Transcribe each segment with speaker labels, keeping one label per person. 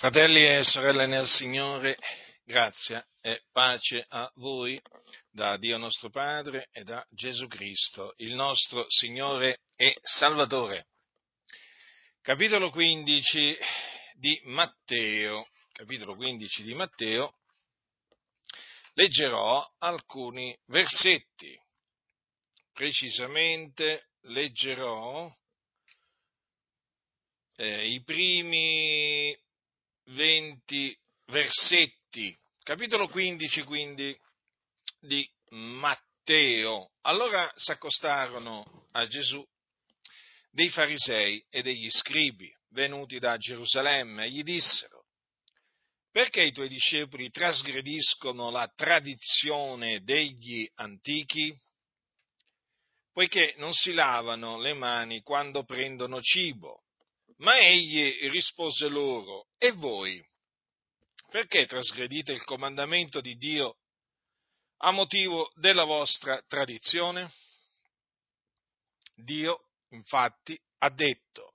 Speaker 1: Fratelli e sorelle nel Signore, grazia e pace a voi da Dio nostro Padre e da Gesù Cristo, il nostro Signore e Salvatore. Capitolo 15 di Matteo. Capitolo 15 di Matteo. Leggerò alcuni versetti. Precisamente leggerò eh, i primi 20 versetti, capitolo 15 quindi di Matteo. Allora si accostarono a Gesù dei farisei e degli scribi venuti da Gerusalemme e gli dissero, perché i tuoi discepoli trasgrediscono la tradizione degli antichi? Poiché non si lavano le mani quando prendono cibo ma egli rispose loro, e voi? Perché trasgredite il comandamento di Dio a motivo della vostra tradizione? Dio, infatti, ha detto,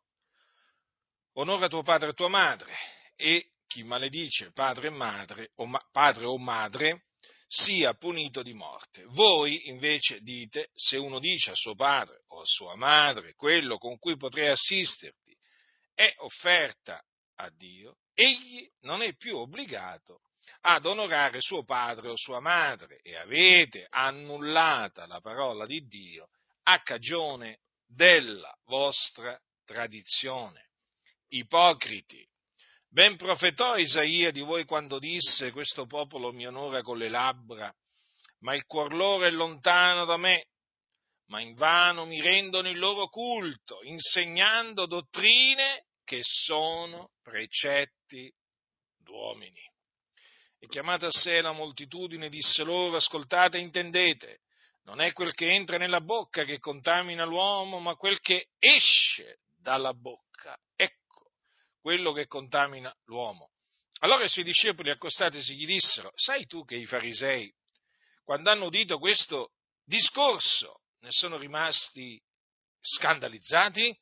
Speaker 1: onora tuo padre e tua madre, e chi maledice padre e madre, o ma, padre o madre, sia punito di morte. Voi invece dite, se uno dice a suo padre o a sua madre quello con cui potrei assisterti, è offerta a Dio, egli non è più obbligato ad onorare suo padre o sua madre e avete annullata la parola di Dio a cagione della vostra tradizione. Ipocriti, ben profetò Isaia di voi quando disse questo popolo mi onora con le labbra, ma il cuor loro è lontano da me, ma invano mi rendono il loro culto, insegnando dottrine che sono precetti d'uomini. E chiamata a sé la moltitudine, disse loro, ascoltate e intendete, non è quel che entra nella bocca che contamina l'uomo, ma quel che esce dalla bocca. Ecco, quello che contamina l'uomo. Allora i suoi discepoli accostatisi gli dissero, sai tu che i farisei, quando hanno udito questo discorso, ne sono rimasti scandalizzati?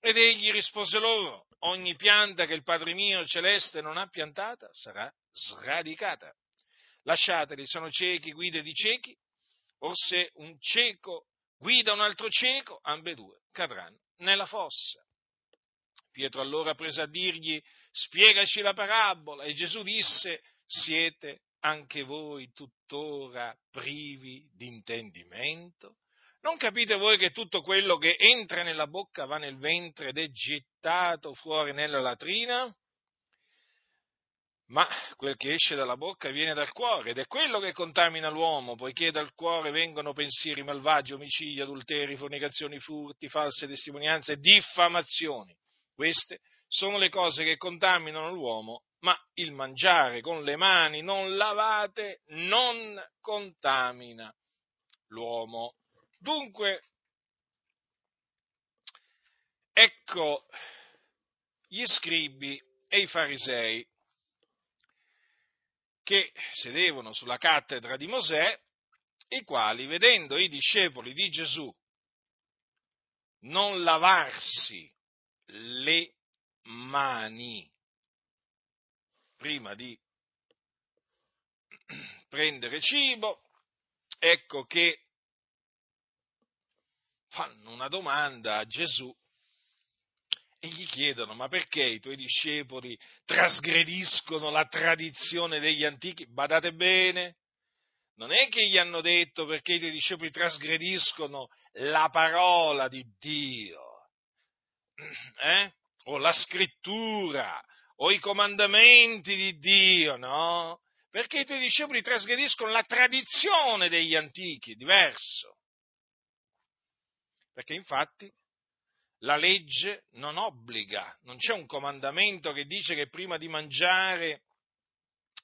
Speaker 1: Ed egli rispose loro, ogni pianta che il Padre mio celeste non ha piantata sarà sradicata. Lasciateli, sono ciechi, guide di ciechi, o se un cieco guida un altro cieco, ambedue cadranno nella fossa. Pietro allora prese a dirgli, spiegaci la parabola, e Gesù disse, siete anche voi tuttora privi di intendimento? Non capite voi che tutto quello che entra nella bocca va nel ventre ed è gettato fuori nella latrina? Ma quel che esce dalla bocca viene dal cuore ed è quello che contamina l'uomo, poiché dal cuore vengono pensieri malvagi, omicidi, adulteri, fornicazioni, furti, false testimonianze, diffamazioni. Queste sono le cose che contaminano l'uomo, ma il mangiare con le mani non lavate non contamina l'uomo. Dunque, ecco gli scribi e i farisei che sedevano sulla cattedra di Mosè, i quali, vedendo i discepoli di Gesù non lavarsi le mani prima di prendere cibo, ecco che fanno una domanda a Gesù e gli chiedono ma perché i tuoi discepoli trasgrediscono la tradizione degli antichi? Badate bene, non è che gli hanno detto perché i tuoi discepoli trasgrediscono la parola di Dio, eh? o la scrittura, o i comandamenti di Dio, no? Perché i tuoi discepoli trasgrediscono la tradizione degli antichi, diverso. Perché infatti la legge non obbliga, non c'è un comandamento che dice che prima di mangiare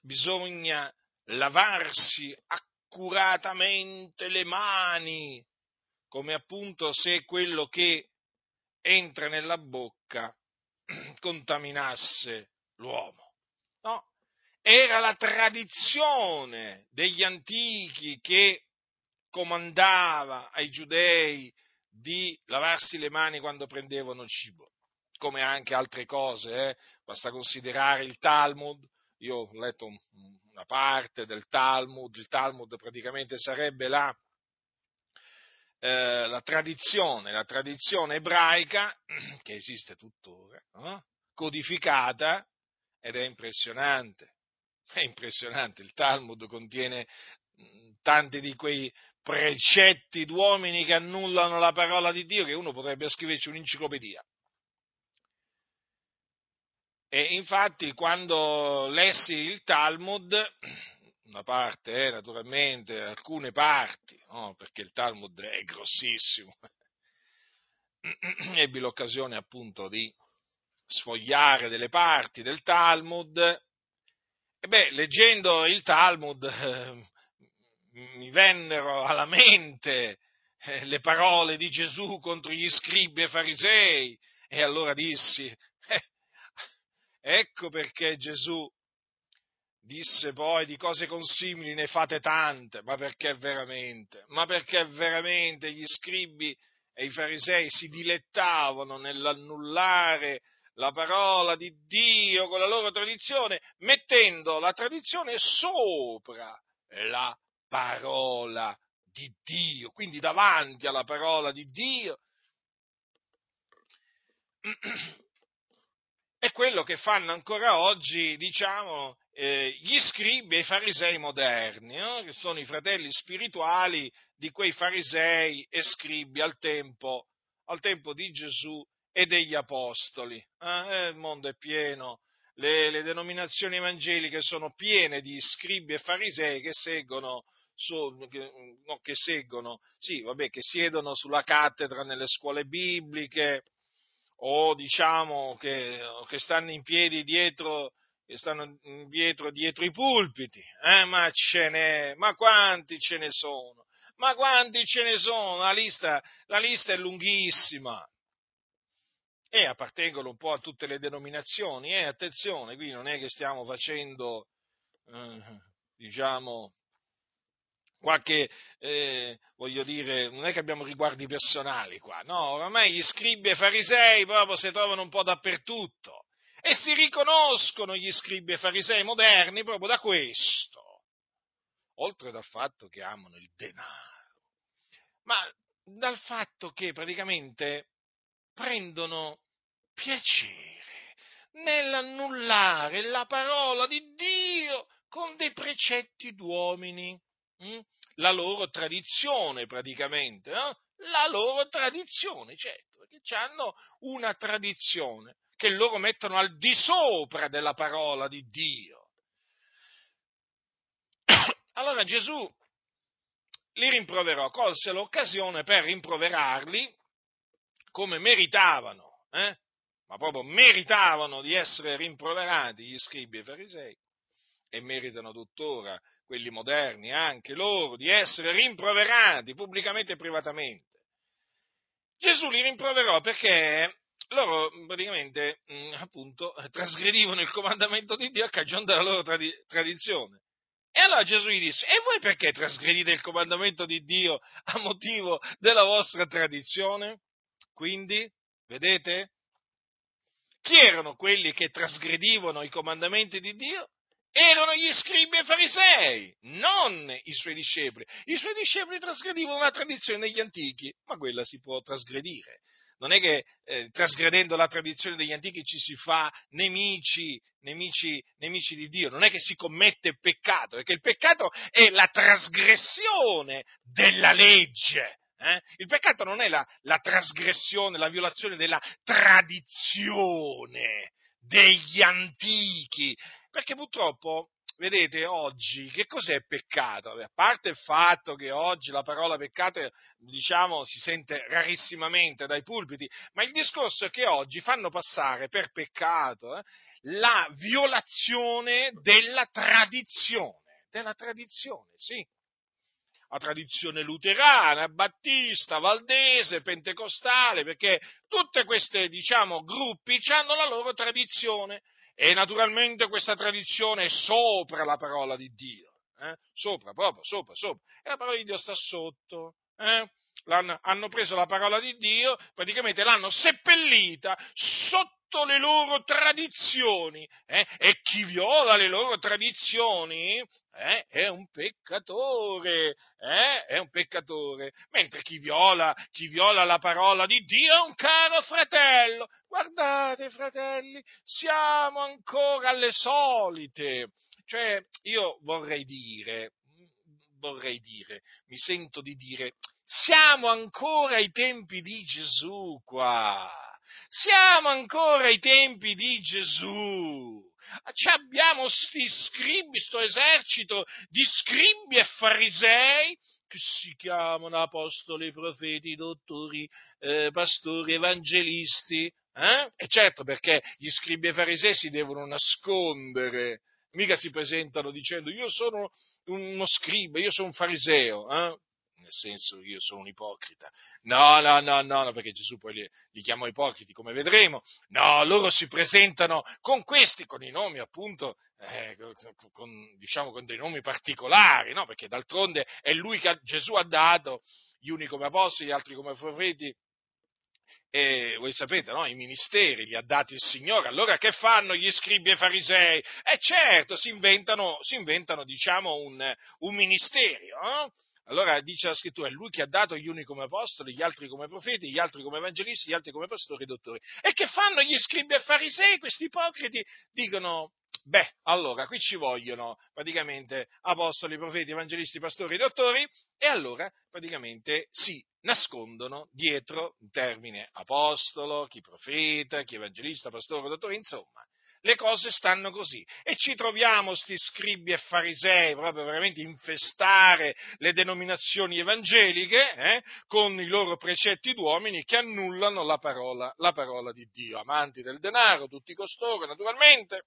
Speaker 1: bisogna lavarsi accuratamente le mani, come appunto se quello che entra nella bocca contaminasse l'uomo. No, era la tradizione degli antichi che comandava ai giudei di lavarsi le mani quando prendevano cibo. come anche altre cose, eh? basta considerare il Talmud, io ho letto una parte del Talmud, il Talmud praticamente sarebbe la, eh, la tradizione, la tradizione ebraica, che esiste tuttora, no? codificata ed è impressionante, è impressionante, il Talmud contiene tanti di quei precetti d'uomini che annullano la parola di Dio che uno potrebbe scriverci un'enciclopedia. E infatti quando lessi il Talmud, una parte, eh, naturalmente, alcune parti, no? perché il Talmud è grossissimo, ebbi l'occasione appunto di sfogliare delle parti del Talmud, e beh, leggendo il Talmud eh, mi vennero alla mente eh, le parole di Gesù contro gli scribi e farisei. E allora dissi, eh, ecco perché Gesù disse poi di cose consimili ne fate tante, ma perché veramente, ma perché veramente gli scribi e i farisei si dilettavano nell'annullare la parola di Dio con la loro tradizione, mettendo la tradizione sopra la parola di Dio, quindi davanti alla parola di Dio. È quello che fanno ancora oggi, diciamo, eh, gli scribi e i farisei moderni, no? che sono i fratelli spirituali di quei farisei e scribi al tempo, al tempo di Gesù e degli apostoli. Eh? Il mondo è pieno le, le, denominazioni evangeliche sono piene di scribi e farisei che seguono, su, che, no, che seguono, sì, vabbè, che siedono sulla cattedra nelle scuole bibliche o diciamo che, che stanno in piedi dietro, che stanno dietro, dietro i pulpiti, eh? ma ce n'è, ma quanti ce ne sono? Ma quanti ce ne sono? La lista, la lista è lunghissima e appartengono un po' a tutte le denominazioni. E eh, attenzione, qui non è che stiamo facendo, eh, diciamo, qualche, eh, voglio dire, non è che abbiamo riguardi personali qua, no, oramai gli scribi e farisei proprio si trovano un po' dappertutto e si riconoscono gli scribi e farisei moderni proprio da questo, oltre dal fatto che amano il denaro, ma dal fatto che praticamente prendono piacere nell'annullare la parola di Dio con dei precetti d'uomini. Hm? La loro tradizione praticamente, eh? la loro tradizione, certo, perché hanno una tradizione che loro mettono al di sopra della parola di Dio. Allora Gesù li rimproverò, colse l'occasione per rimproverarli come meritavano, eh? ma proprio meritavano di essere rimproverati gli scribi e i farisei e meritano tuttora quelli moderni anche loro di essere rimproverati pubblicamente e privatamente. Gesù li rimproverò perché loro praticamente appunto trasgredivano il comandamento di Dio a cagione della loro tradi- tradizione. E allora Gesù gli disse, e voi perché trasgredite il comandamento di Dio a motivo della vostra tradizione? Quindi, vedete, chi erano quelli che trasgredivano i comandamenti di Dio? Erano gli scribi e farisei, non i suoi discepoli. I suoi discepoli trasgredivano una tradizione degli antichi, ma quella si può trasgredire. Non è che eh, trasgredendo la tradizione degli antichi ci si fa nemici, nemici, nemici di Dio, non è che si commette peccato, perché il peccato è la trasgressione della legge. Eh? Il peccato non è la, la trasgressione, la violazione della tradizione degli antichi, perché purtroppo vedete, oggi che cos'è peccato? A parte il fatto che oggi la parola peccato, diciamo, si sente rarissimamente dai pulpiti, ma il discorso è che oggi fanno passare per peccato eh, la violazione della tradizione, della tradizione, sì a tradizione luterana, battista, valdese, pentecostale, perché tutte queste, diciamo, gruppi hanno la loro tradizione e naturalmente questa tradizione è sopra la parola di Dio, eh? sopra, proprio, sopra, sopra, e la parola di Dio sta sotto. Eh? Hanno preso la parola di Dio, praticamente l'hanno seppellita sotto le loro tradizioni eh? e chi viola le loro tradizioni eh? è un peccatore, eh? è un peccatore, mentre chi viola, chi viola la parola di Dio è un caro fratello. Guardate, fratelli, siamo ancora alle solite. Cioè, io vorrei dire, vorrei dire, mi sento di dire, siamo ancora ai tempi di Gesù qua. Siamo ancora ai tempi di Gesù. Abbiamo sti scribi, sto esercito di scribi e farisei che si chiamano apostoli, profeti, dottori, eh, pastori, evangelisti. Eh? E certo perché gli scribi e farisei si devono nascondere mica si presentano dicendo io sono uno scriba, io sono un fariseo, eh? Nel senso io sono un ipocrita. No, no, no, no, no perché Gesù poi li, li, chiamò ipocriti, come vedremo. No, loro si presentano con questi, con i nomi appunto, eh, con, diciamo con dei nomi particolari, no? perché d'altronde è lui che Gesù ha dato gli uni come apostoli, gli altri come profeti, e voi sapete, no? i ministeri li ha dati il Signore, allora che fanno gli scribi e i farisei? E certo, si inventano, si inventano diciamo, un, un ministerio. No? Allora dice la scrittura, è lui che ha dato gli uni come apostoli, gli altri come profeti, gli altri come evangelisti, gli altri come pastori e dottori. E che fanno gli scribi e farisei, questi ipocriti? Dicono, beh, allora qui ci vogliono praticamente apostoli, profeti, evangelisti, pastori e dottori, e allora praticamente si nascondono dietro il termine apostolo, chi profeta, chi evangelista, pastore, dottore, insomma, le cose stanno così. E ci troviamo sti scribi e farisei proprio veramente infestare le denominazioni evangeliche eh, con i loro precetti d'uomini che annullano la parola, la parola di Dio. Amanti del denaro, tutti costoro, naturalmente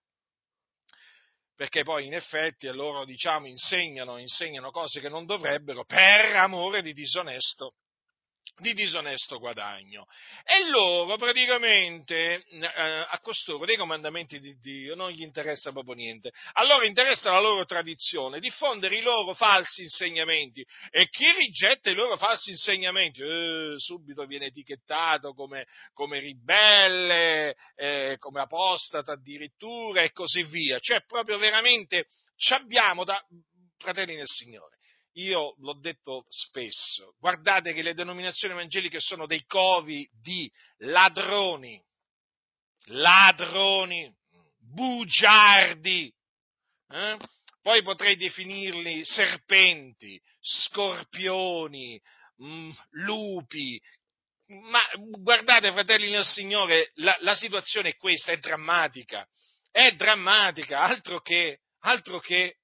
Speaker 1: perché poi in effetti loro diciamo, insegnano, insegnano cose che non dovrebbero per amore di disonesto di disonesto guadagno. E loro praticamente eh, a costoro dei comandamenti di Dio non gli interessa proprio niente. A loro interessa la loro tradizione, diffondere i loro falsi insegnamenti. E chi rigetta i loro falsi insegnamenti eh, subito viene etichettato come, come ribelle, eh, come apostata addirittura e così via. Cioè proprio veramente ci abbiamo da fratelli nel Signore io l'ho detto spesso, guardate che le denominazioni evangeliche sono dei covi di ladroni, ladroni, bugiardi, eh? poi potrei definirli serpenti, scorpioni, mh, mm, lupi, ma guardate fratelli nel Signore, la, la situazione è questa, è drammatica, è drammatica, altro che, altro che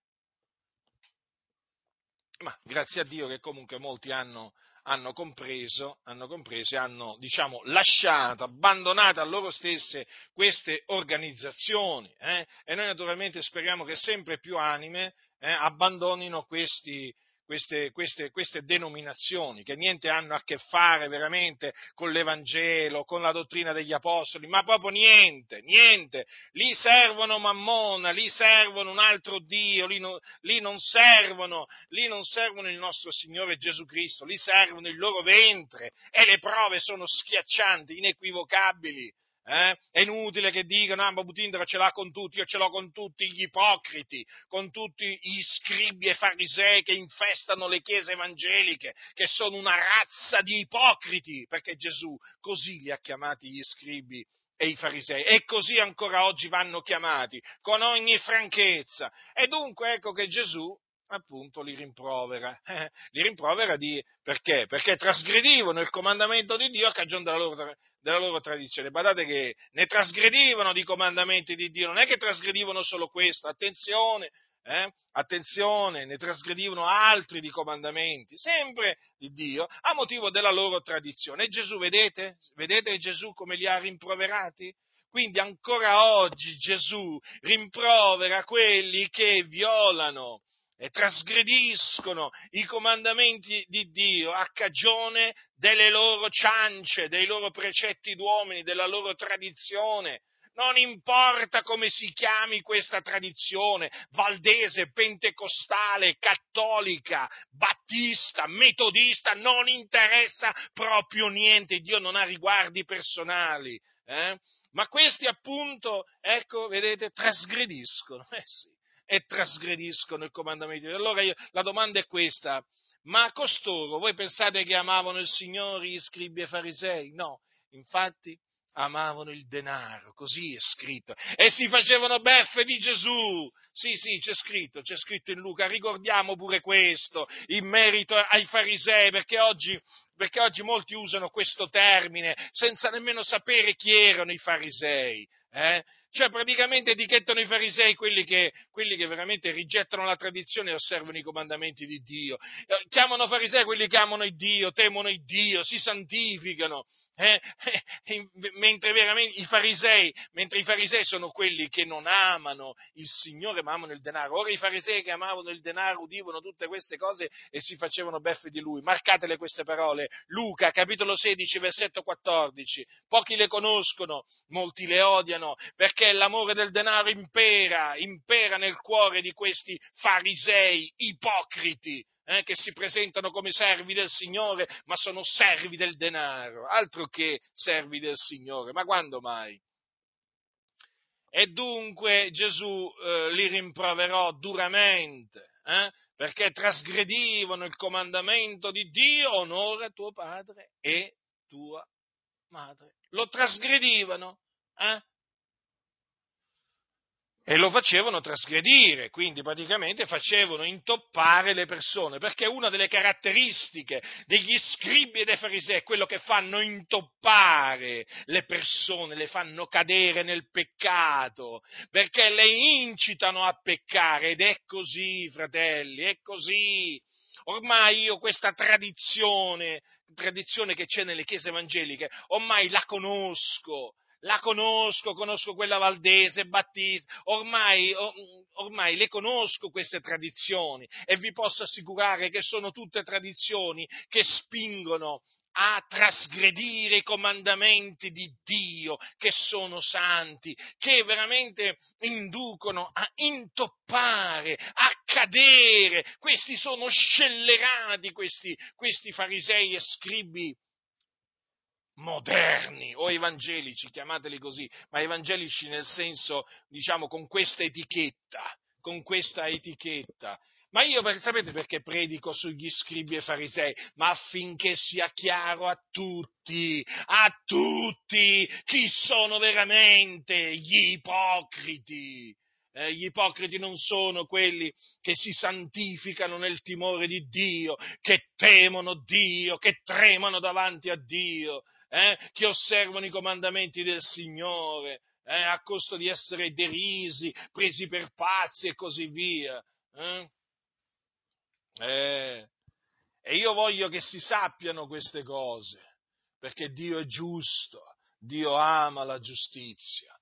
Speaker 1: ma grazie a Dio che comunque molti hanno, hanno compreso, hanno compreso e hanno, diciamo, lasciato, abbandonato a loro stesse queste organizzazioni. Eh? E noi naturalmente speriamo che sempre più anime eh, abbandonino questi, queste, queste, queste, denominazioni, che niente hanno a che fare veramente con l'Evangelo, con la dottrina degli Apostoli, ma proprio niente, niente. Lì servono Mammona, lì servono un altro Dio, lì, no, lì, non servono, lì non servono il nostro Signore Gesù Cristo, lì servono il loro ventre e le prove sono schiaccianti, inequivocabili. Eh? È inutile che dicano, ah, Babutindra ce l'ha con tutti, io ce l'ho con tutti gli ipocriti, con tutti gli scribi e farisei che infestano le chiese evangeliche, che sono una razza di ipocriti, perché Gesù così li ha chiamati gli scribi e i farisei, e così ancora oggi vanno chiamati, con ogni franchezza. E dunque ecco che Gesù appunto li rimprovera. Li rimprovera di, perché? Perché trasgredivano il comandamento di Dio a cagione della loro, della loro tradizione. Badate che ne trasgredivano di comandamenti di Dio, non è che trasgredivano solo questo, attenzione, eh? attenzione, ne trasgredivano altri di comandamenti, sempre di Dio, a motivo della loro tradizione. E Gesù, vedete? Vedete Gesù come li ha rimproverati? Quindi ancora oggi Gesù rimprovera quelli che violano e trasgrediscono i comandamenti di Dio a cagione delle loro ciance, dei loro precetti d'uomini, della loro tradizione. non importa come si chiami questa tradizione, valdese, pentecostale, cattolica, battista, metodista, non interessa proprio niente, Dio non ha riguardi personali. Eh? Ma questi appunto, ecco, vedete, trasgrediscono, eh sì, e trasgrediscono il comandamento. Allora io, la domanda è questa, ma costoro, voi pensate che amavano il Signore, gli scribi e farisei? No, infatti amavano il denaro, così è scritto, e si facevano beffe di Gesù. Sì, sì, c'è scritto, c'è scritto in Luca, ricordiamo pure questo, in merito ai farisei, perché oggi, perché oggi molti usano questo termine senza nemmeno sapere chi erano i farisei. Eh? Cioè praticamente etichettano i farisei quelli che, quelli che, veramente rigettano la tradizione e osservano i comandamenti di Dio. Eh, chiamano farisei quelli che amano il Dio, temono il Dio, si santificano. Eh? Mentre veramente i farisei, mentre i farisei sono quelli che non amano il Signore ma amano il denaro. Ora i farisei che amavano il denaro udivano tutte queste cose e si facevano beffe di lui. Marcatele queste parole. Luca, capitolo 16, versetto 14. Pochi le conoscono, molti le odiano, perché perché l'amore del denaro impera, impera nel cuore di questi farisei ipocriti. Eh, che si presentano come servi del Signore, ma sono servi del denaro, altro che servi del Signore. Ma quando mai? E dunque Gesù eh, li rimproverò duramente, eh, perché trasgredivano il comandamento di Dio, onora tuo padre e tua madre. Lo trasgredivano, eh? E lo facevano trasgredire, quindi praticamente facevano intoppare le persone, perché una delle caratteristiche degli scribi e dei farisei è quello che fanno intoppare le persone, le fanno cadere nel peccato, perché le incitano a peccare ed è così, fratelli, è così. Ormai io questa tradizione, tradizione che c'è nelle chiese evangeliche, ormai la conosco, la conosco, conosco quella valdese, battista, ormai, ormai, le conosco queste tradizioni e vi posso assicurare che sono tutte tradizioni che spingono a trasgredire i comandamenti di Dio che sono santi, che veramente inducono a intoppare, a cadere. Questi sono scellerati, questi, questi farisei e scribi moderni o evangelici, chiamateli così, ma evangelici nel senso, diciamo, con questa etichetta, con questa etichetta. Ma io sapete perché predico sugli scribi e farisei? Ma affinché sia chiaro a tutti, a tutti, chi sono veramente gli ipocriti. Eh, gli ipocriti non sono quelli che si santificano nel timore di Dio, che temono Dio, che tremano davanti a Dio, eh, che osservano i comandamenti del Signore, eh, a costo di essere derisi, presi per pazzi e così via. Eh? Eh, e io voglio che si sappiano queste cose, perché Dio è giusto, Dio ama la giustizia.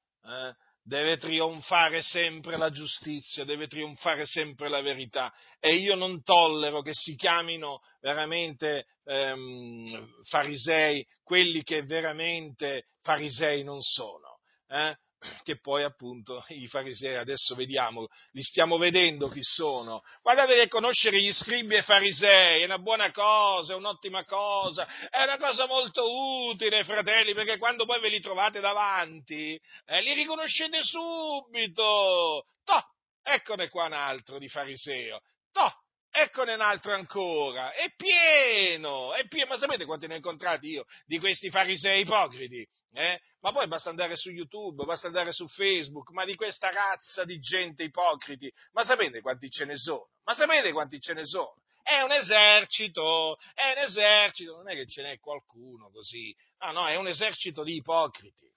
Speaker 1: Deve trionfare sempre la giustizia, deve trionfare sempre la verità e io non tollero che si chiamino veramente ehm, farisei quelli che veramente farisei non sono. Eh? Che poi appunto i farisei adesso vediamo, li stiamo vedendo chi sono. Guardate che conoscere gli scribi e farisei è una buona cosa, è un'ottima cosa, è una cosa molto utile, fratelli, perché quando poi ve li trovate davanti, eh, li riconoscete subito. Toh, eccone qua un altro di fariseo. Toh, Eccone un altro ancora, è pieno, è pieno, ma sapete quanti ne ho incontrati io di questi farisei ipocriti? Eh? Ma poi basta andare su YouTube, basta andare su Facebook, ma di questa razza di gente ipocriti, ma sapete quanti ce ne sono? Ma sapete quanti ce ne sono? È un esercito, è un esercito, non è che ce n'è qualcuno così, no, no, è un esercito di ipocriti.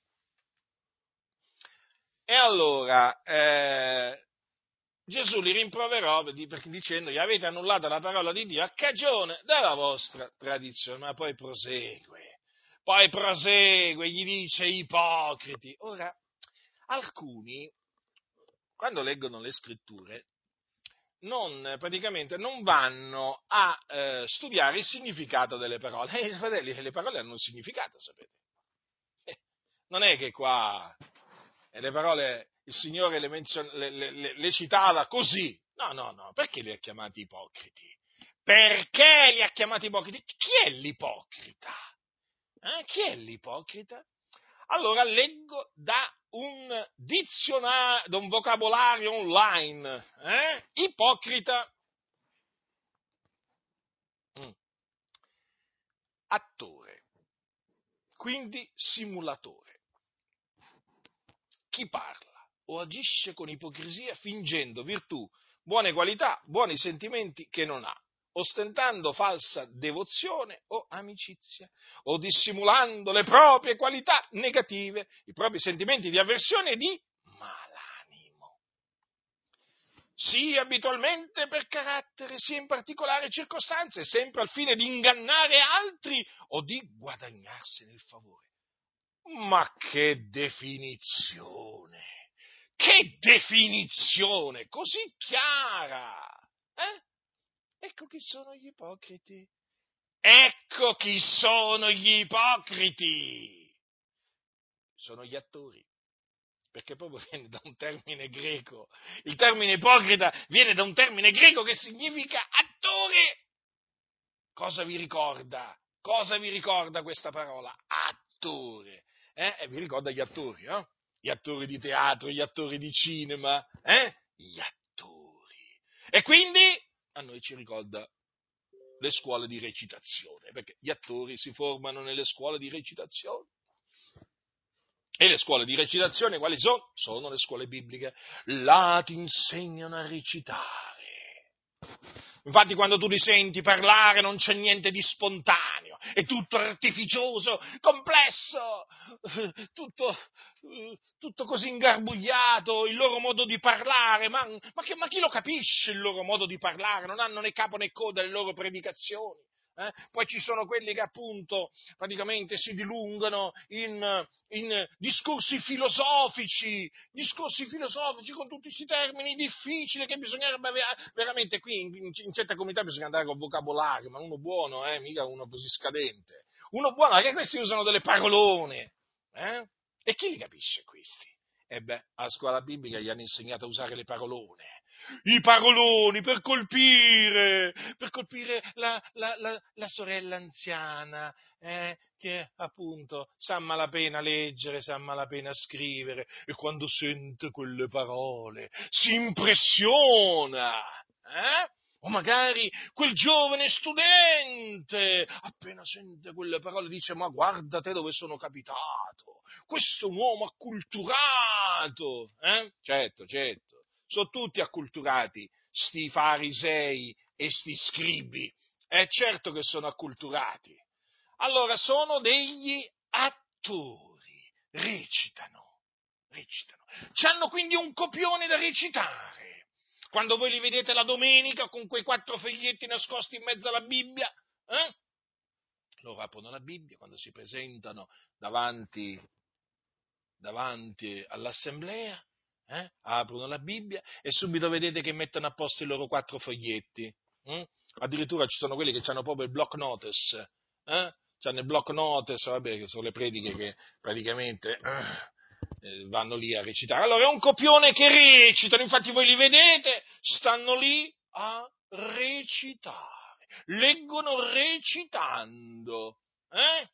Speaker 1: E allora, eh, Gesù li rimproverò dicendo gli avete annullato la parola di Dio a cagione della vostra tradizione, ma poi prosegue poi prosegue, gli dice ipocriti. Ora, alcuni, quando leggono le scritture, non, praticamente non vanno a eh, studiare il significato delle parole. Eh, fratelli, le parole hanno un significato, sapete. Eh, non è che qua e le parole il Signore le, menzion- le, le, le, citava così. No, no, no, perché li ha chiamati ipocriti? Perché li ha chiamati ipocriti? Chi è l'ipocrita? Eh? Chi è l'ipocrita? Allora leggo da un dizionario, da un vocabolario online. Eh? Ipocrita. Mm. Attore, quindi simulatore. Chi parla o agisce con ipocrisia fingendo virtù, buone qualità, buoni sentimenti che non ha ostentando falsa devozione o amicizia, o dissimulando le proprie qualità negative, i propri sentimenti di avversione e di malanimo. Sia abitualmente per carattere, sia in particolari circostanze, sempre al fine di ingannare altri o di guadagnarsene il favore. Ma che definizione! Che definizione così chiara! Eh? Ecco chi sono gli ipocriti. Ecco chi sono gli ipocriti. Sono gli attori. Perché proprio viene da un termine greco. Il termine ipocrita viene da un termine greco che significa attore. Cosa vi ricorda? Cosa vi ricorda questa parola? Attore. Eh? E vi ricorda gli attori, no? Gli attori di teatro, gli attori di cinema, eh? Gli attori. E quindi a noi ci ricorda le scuole di recitazione, perché gli attori si formano nelle scuole di recitazione. E le scuole di recitazione quali sono? Sono le scuole bibliche. Là ti insegnano a recitare. Infatti quando tu li senti parlare non c'è niente di spontaneo, è tutto artificioso, complesso, tutto, tutto così ingarbugliato, il loro modo di parlare, ma, ma, che, ma chi lo capisce il loro modo di parlare? Non hanno né capo né coda le loro predicazioni. Eh? Poi ci sono quelli che appunto praticamente si dilungano in, in, discorsi filosofici, discorsi filosofici con tutti questi termini difficili che bisognerebbe veramente qui in, in, certe comunità bisogna andare con vocabolario, ma uno buono, eh? mica uno così scadente. Uno buono, perché questi usano delle parolone. Eh? E chi li capisce questi? E beh, a scuola biblica gli hanno insegnato a usare le parolone i paroloni per colpire, per colpire la, la, la, la sorella anziana, eh, che appunto sa malapena leggere, sa malapena scrivere, e quando sente quelle parole si impressiona. Eh? O magari quel giovane studente, appena sente quelle parole, dice: Ma guarda te dove sono capitato, questo è un uomo acculturato. Eh? Certo, certo sono tutti acculturati, sti farisei e sti scribi. È certo che sono acculturati. Allora sono degli attori, recitano, recitano. Hanno quindi un copione da recitare. Quando voi li vedete la domenica con quei quattro foglietti nascosti in mezzo alla Bibbia, eh? loro aprono la Bibbia quando si presentano davanti, davanti all'assemblea eh? aprono la Bibbia e subito vedete che mettono a posto i loro quattro foglietti. Hm? Addirittura ci sono quelli che hanno proprio il block notice. Eh? C'hanno il block notice, vabbè, che sono le prediche che praticamente eh, vanno lì a recitare. Allora è un copione che recitano, infatti voi li vedete, stanno lì a recitare. Leggono recitando. Eh?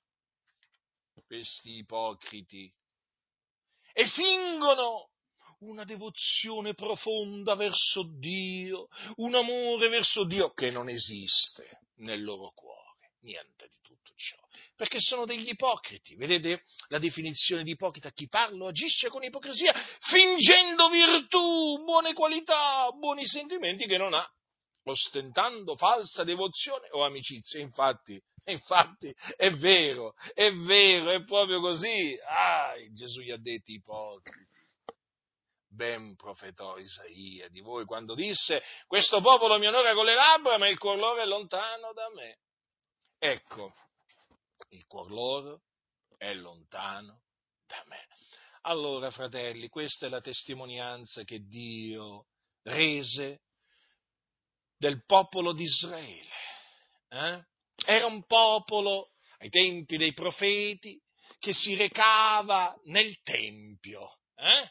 Speaker 1: Questi ipocriti. E fingono una devozione profonda verso Dio, un amore verso Dio che non esiste nel loro cuore. Niente di. Perché sono degli ipocriti. Vedete la definizione di ipocrita? Chi parla agisce con ipocrisia, fingendo virtù, buone qualità, buoni sentimenti che non ha, ostentando falsa devozione o amicizia. Infatti, infatti è vero, è vero, è proprio così. Ah, Gesù gli ha detto ipocriti ben profetò Isaia di voi quando disse questo popolo mi onora con le labbra ma il cuor loro è lontano da me. Ecco, il cuor loro è lontano da me. Allora, fratelli, questa è la testimonianza che Dio rese del popolo di Israele. Eh? Era un popolo ai tempi dei profeti che si recava nel Tempio, eh?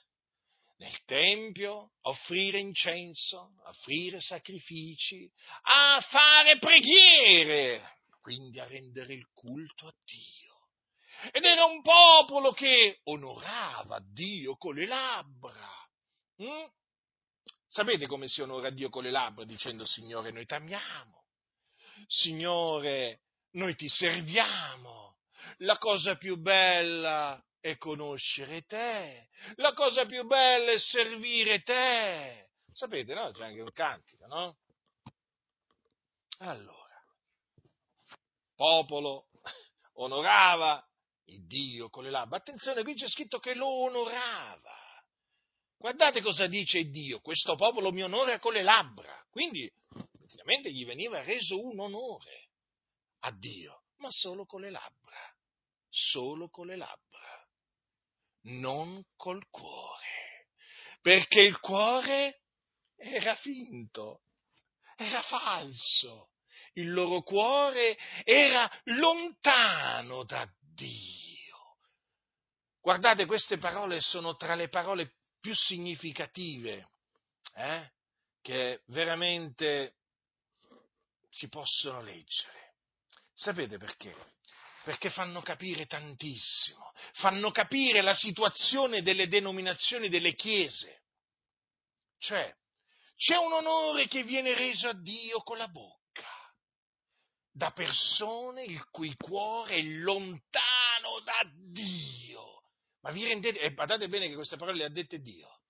Speaker 1: nel Tempio, offrire incenso, offrire sacrifici, a fare preghiere, quindi a rendere il culto a Dio. Ed era un popolo che onorava Dio con le labbra. Mm? Sapete come si onora Dio con le labbra dicendo Signore noi t'amiamo, Signore noi ti serviamo, la cosa più bella è conoscere te, la cosa più bella è servire te. Sapete, no? C'è anche un cantico, no? Allora, popolo onorava il Dio con le labbra. Attenzione, qui c'è scritto che lo onorava. Guardate cosa dice Dio, questo popolo mi onora con le labbra, quindi praticamente gli veniva reso un onore a Dio, ma solo con le labbra, solo con le labbra, non col cuore, perché il cuore era finto, era falso, il loro cuore era lontano da Dio. Guardate, queste parole sono tra le parole più significative eh, che veramente si possono leggere. Sapete perché? Perché fanno capire tantissimo, fanno capire la situazione delle denominazioni delle chiese. Cioè, c'è un onore che viene reso a Dio con la bocca, da persone il cui cuore è lontano da Dio. Ma vi rendete, e badate bene che queste parole le ha dette Dio,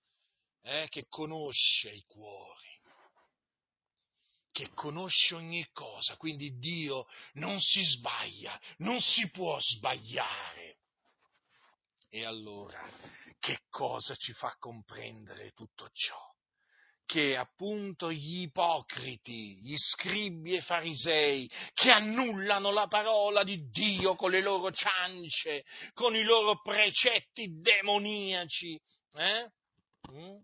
Speaker 1: eh, che conosce i cuori, che conosce ogni cosa, quindi Dio non si sbaglia, non si può sbagliare. E allora, che cosa ci fa comprendere tutto ciò? Che appunto gli ipocriti, gli scribi e farisei, che annullano la parola di Dio con le loro ciance, con i loro precetti demoniaci, eh? mm?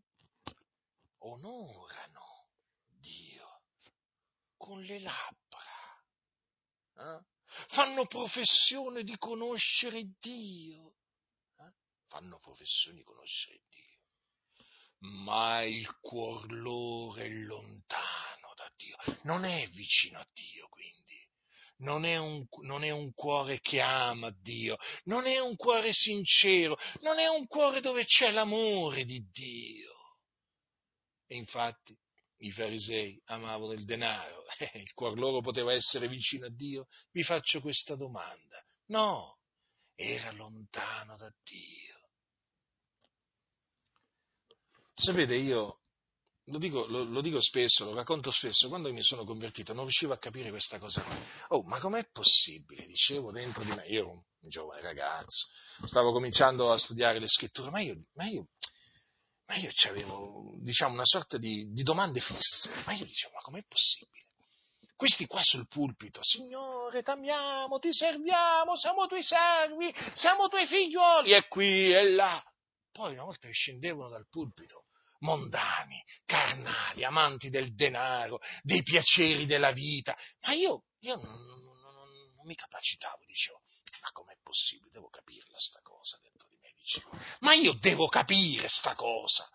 Speaker 1: onorano Dio con le labbra, eh? fanno professione di conoscere Dio, eh? fanno professione di conoscere Dio ma il cuor loro è lontano da Dio, non è vicino a Dio quindi. Non è, un, non è, un, cuore che ama Dio, non è un cuore sincero, non è un cuore dove c'è l'amore di Dio. E infatti i farisei amavano il denaro, il cuore loro poteva essere vicino a Dio? Vi faccio questa domanda. No, era lontano da Dio. Sapete, io lo dico, lo, lo dico, spesso, lo racconto spesso, quando mi sono convertito non riuscivo a capire questa cosa qua. Oh, ma com'è possibile? Dicevo dentro di me, io ero un giovane ragazzo, stavo cominciando a studiare le scritture, ma io, ma io, ma io avevo, diciamo, una sorta di, di domande fisse, ma io dicevo, ma com'è possibile? Questi qua sul pulpito, Signore, t'amiamo, ti serviamo, siamo tuoi servi, siamo tuoi figlioli, e qui e là. Poi una volta che scendevano dal pulpito, mondani, carnali, amanti del denaro, dei piaceri della vita. Ma io, io non, non, non, non mi capacitavo, dicevo, ma com'è possibile? Devo capirla sta cosa dentro di me, dicevo. Ma io devo capire sta cosa.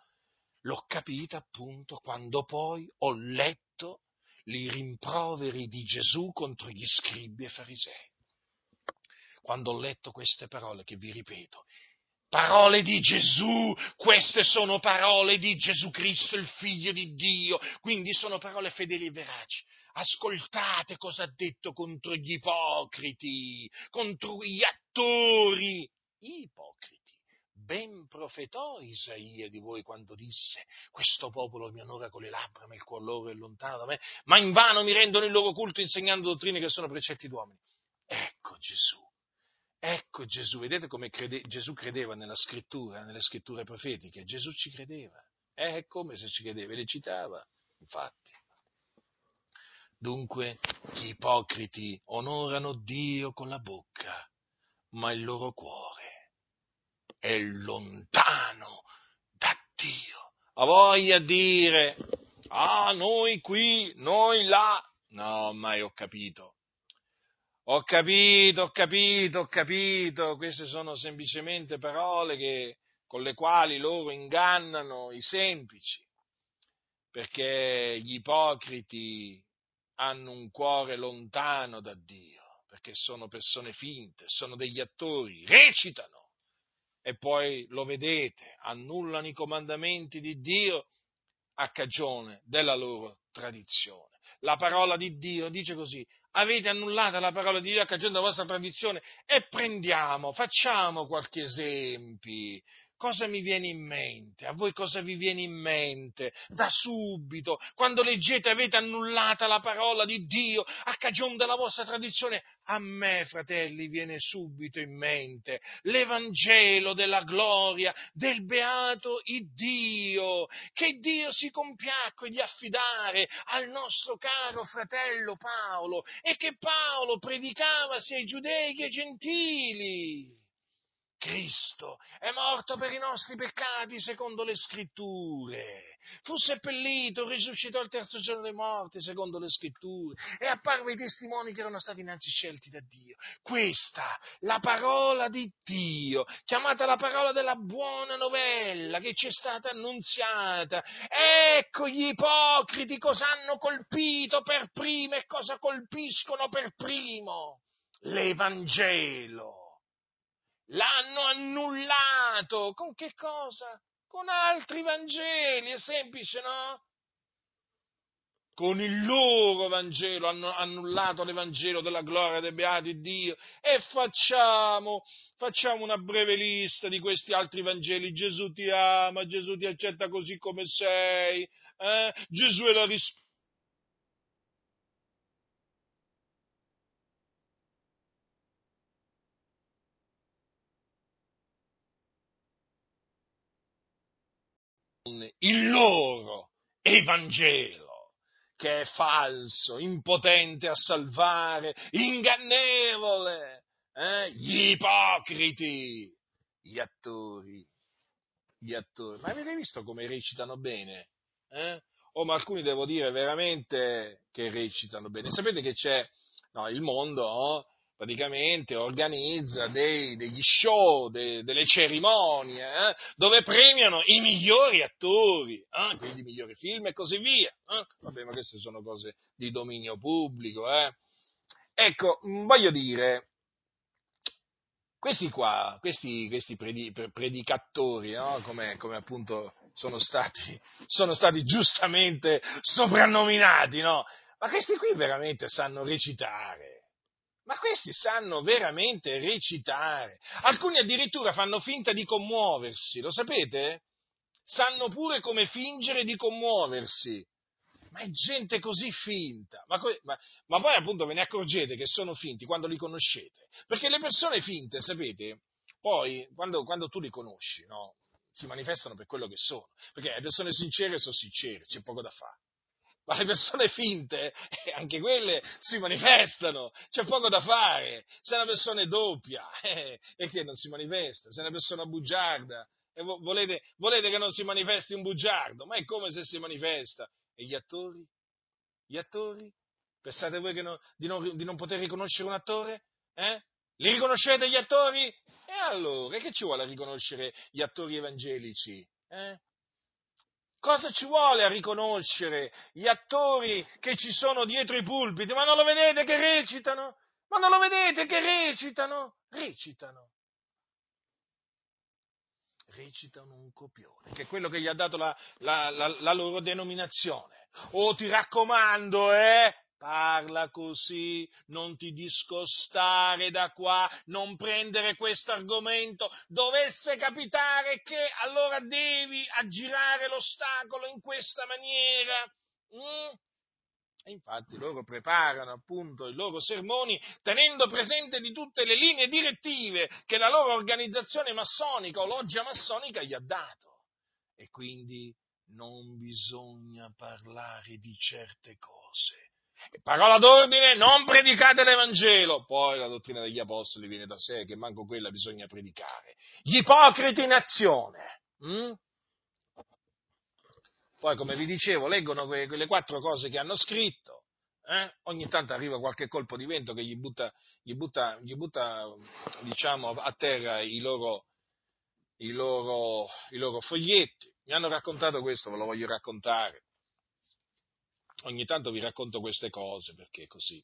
Speaker 1: L'ho capita appunto quando poi ho letto i rimproveri di Gesù contro gli scribi e farisei. Quando ho letto queste parole che vi ripeto, Parole di Gesù, queste sono parole di Gesù Cristo, il Figlio di Dio, quindi sono parole fedeli e veraci. Ascoltate cosa ha detto contro gli ipocriti, contro gli attori. Ipocriti. Ben profetò Isaia di voi quando disse: Questo popolo mi onora con le labbra, ma il cuore loro è lontano da me, ma invano mi rendono il loro culto insegnando dottrine che sono precetti d'uomini. Ecco Gesù Ecco Gesù, vedete come crede, Gesù credeva nella scrittura, nelle scritture profetiche, Gesù ci credeva, è come se ci credeva, le citava, infatti. Dunque, gli ipocriti onorano Dio con la bocca, ma il loro cuore è lontano da Dio. Ha voglia di dire, ah, noi qui, noi là. No, mai ho capito Ho capito, ho capito, ho capito, queste sono semplicemente parole che, con le quali loro ingannano i semplici, perché gli ipocriti hanno un cuore lontano da Dio, perché sono persone finte, sono degli attori, recitano e poi lo vedete, annullano i comandamenti di Dio a cagione della loro tradizione. La parola di Dio dice così, avete annullata la parola di Dio a cagione della vostra tradizione e prendiamo, facciamo qualche esempio. Cosa mi viene in mente? A voi cosa vi viene in mente? Da subito, quando leggete avete annullata la parola di Dio a cagione della vostra tradizione, a me, fratelli, viene subito in mente l'Evangelo della gloria del beato Dio, che Dio si compiacque di affidare al nostro caro fratello Paolo e che Paolo predicava sia ai giudei che ai gentili. Cristo è morto per i nostri peccati secondo le scritture, fu seppellito, risuscitò il terzo giorno dei morti secondo le scritture e apparve ai testimoni che erano stati innanzi scelti da Dio. Questa, la parola di Dio, chiamata la parola della buona novella che ci è stata annunziata. Ecco gli ipocriti cosa hanno colpito per primo e cosa colpiscono per primo. L'Evangelo l'hanno annullato. Con che cosa? Con altri Vangeli, è semplice, no? Con il loro Vangelo hanno annullato l'Evangelo della gloria dei beati Dio e facciamo, facciamo una breve lista di questi altri Vangeli. Gesù ti ama, Gesù ti accetta così come sei, eh? Gesù è la risposta il loro Evangelo, che è falso, impotente a salvare, ingannevole, eh? gli ipocriti, gli attori, gli attori. Ma avete visto come recitano bene? Eh? Oh, ma alcuni devo dire veramente che recitano bene. Sapete che c'è no, il mondo oh, praticamente organizza dei, degli show, de, delle cerimonie, eh, dove premiano i migliori attori, eh, quindi i migliori film e così via. Eh. Vabbè, ma queste sono cose di dominio pubblico. Eh. Ecco, mm, voglio dire, questi qua, questi, questi predicatori, no? come, come, appunto sono stati, sono stati giustamente soprannominati, no? ma questi qui veramente sanno recitare ma questi sanno veramente recitare. Alcuni addirittura fanno finta di commuoversi, lo sapete? Sanno pure come fingere di commuoversi. Ma è gente così finta. Ma, ma, ma, poi appunto ve ne accorgete che sono finti quando li conoscete. Perché le persone finte, sapete, poi quando, quando tu li conosci, no, si manifestano per quello che sono. Perché le persone sincere sono sincere, c'è poco da fare ma le persone finte, eh, anche quelle si manifestano, c'è poco da fare. Se una persona è doppia, eh, e che non si manifesta? Se una persona bugiarda, e volete, volete, che non si manifesti un bugiardo? Ma è come se si manifesta. E gli attori? Gli attori? Pensate voi no, di, non, di, non, poter riconoscere un attore? Eh? Li riconoscete gli attori? E allora, che ci vuole riconoscere gli attori evangelici? Eh? Cosa ci vuole a riconoscere gli attori che ci sono dietro i pulpiti? Ma non lo vedete che recitano? Ma non lo vedete che recitano? Recitano. Recitano un copione, che è quello che gli ha dato la, la, la, la loro denominazione. Oh, ti raccomando, eh, Parla così, non ti discostare da qua, non prendere questo argomento. Dovesse capitare che allora devi aggirare l'ostacolo in questa maniera. Mm? E infatti loro preparano appunto i loro sermoni tenendo presente di tutte le linee direttive che la loro organizzazione massonica o loggia massonica gli ha dato. E quindi non bisogna parlare di certe cose Parola d'ordine, non predicate l'Evangelo. Poi la dottrina degli apostoli viene da sé, che manco quella bisogna predicare. Gli ipocriti in azione. Mm? Poi, come vi dicevo, leggono quelle quattro cose che hanno scritto, Eh? Ogni tanto arriva qualche colpo di vento che gli butta, gli butta, gli butta diciamo, a terra i loro, i, loro, i loro foglietti. Mi hanno raccontato questo, ve lo voglio raccontare. Ogni tanto vi racconto queste cose perché così,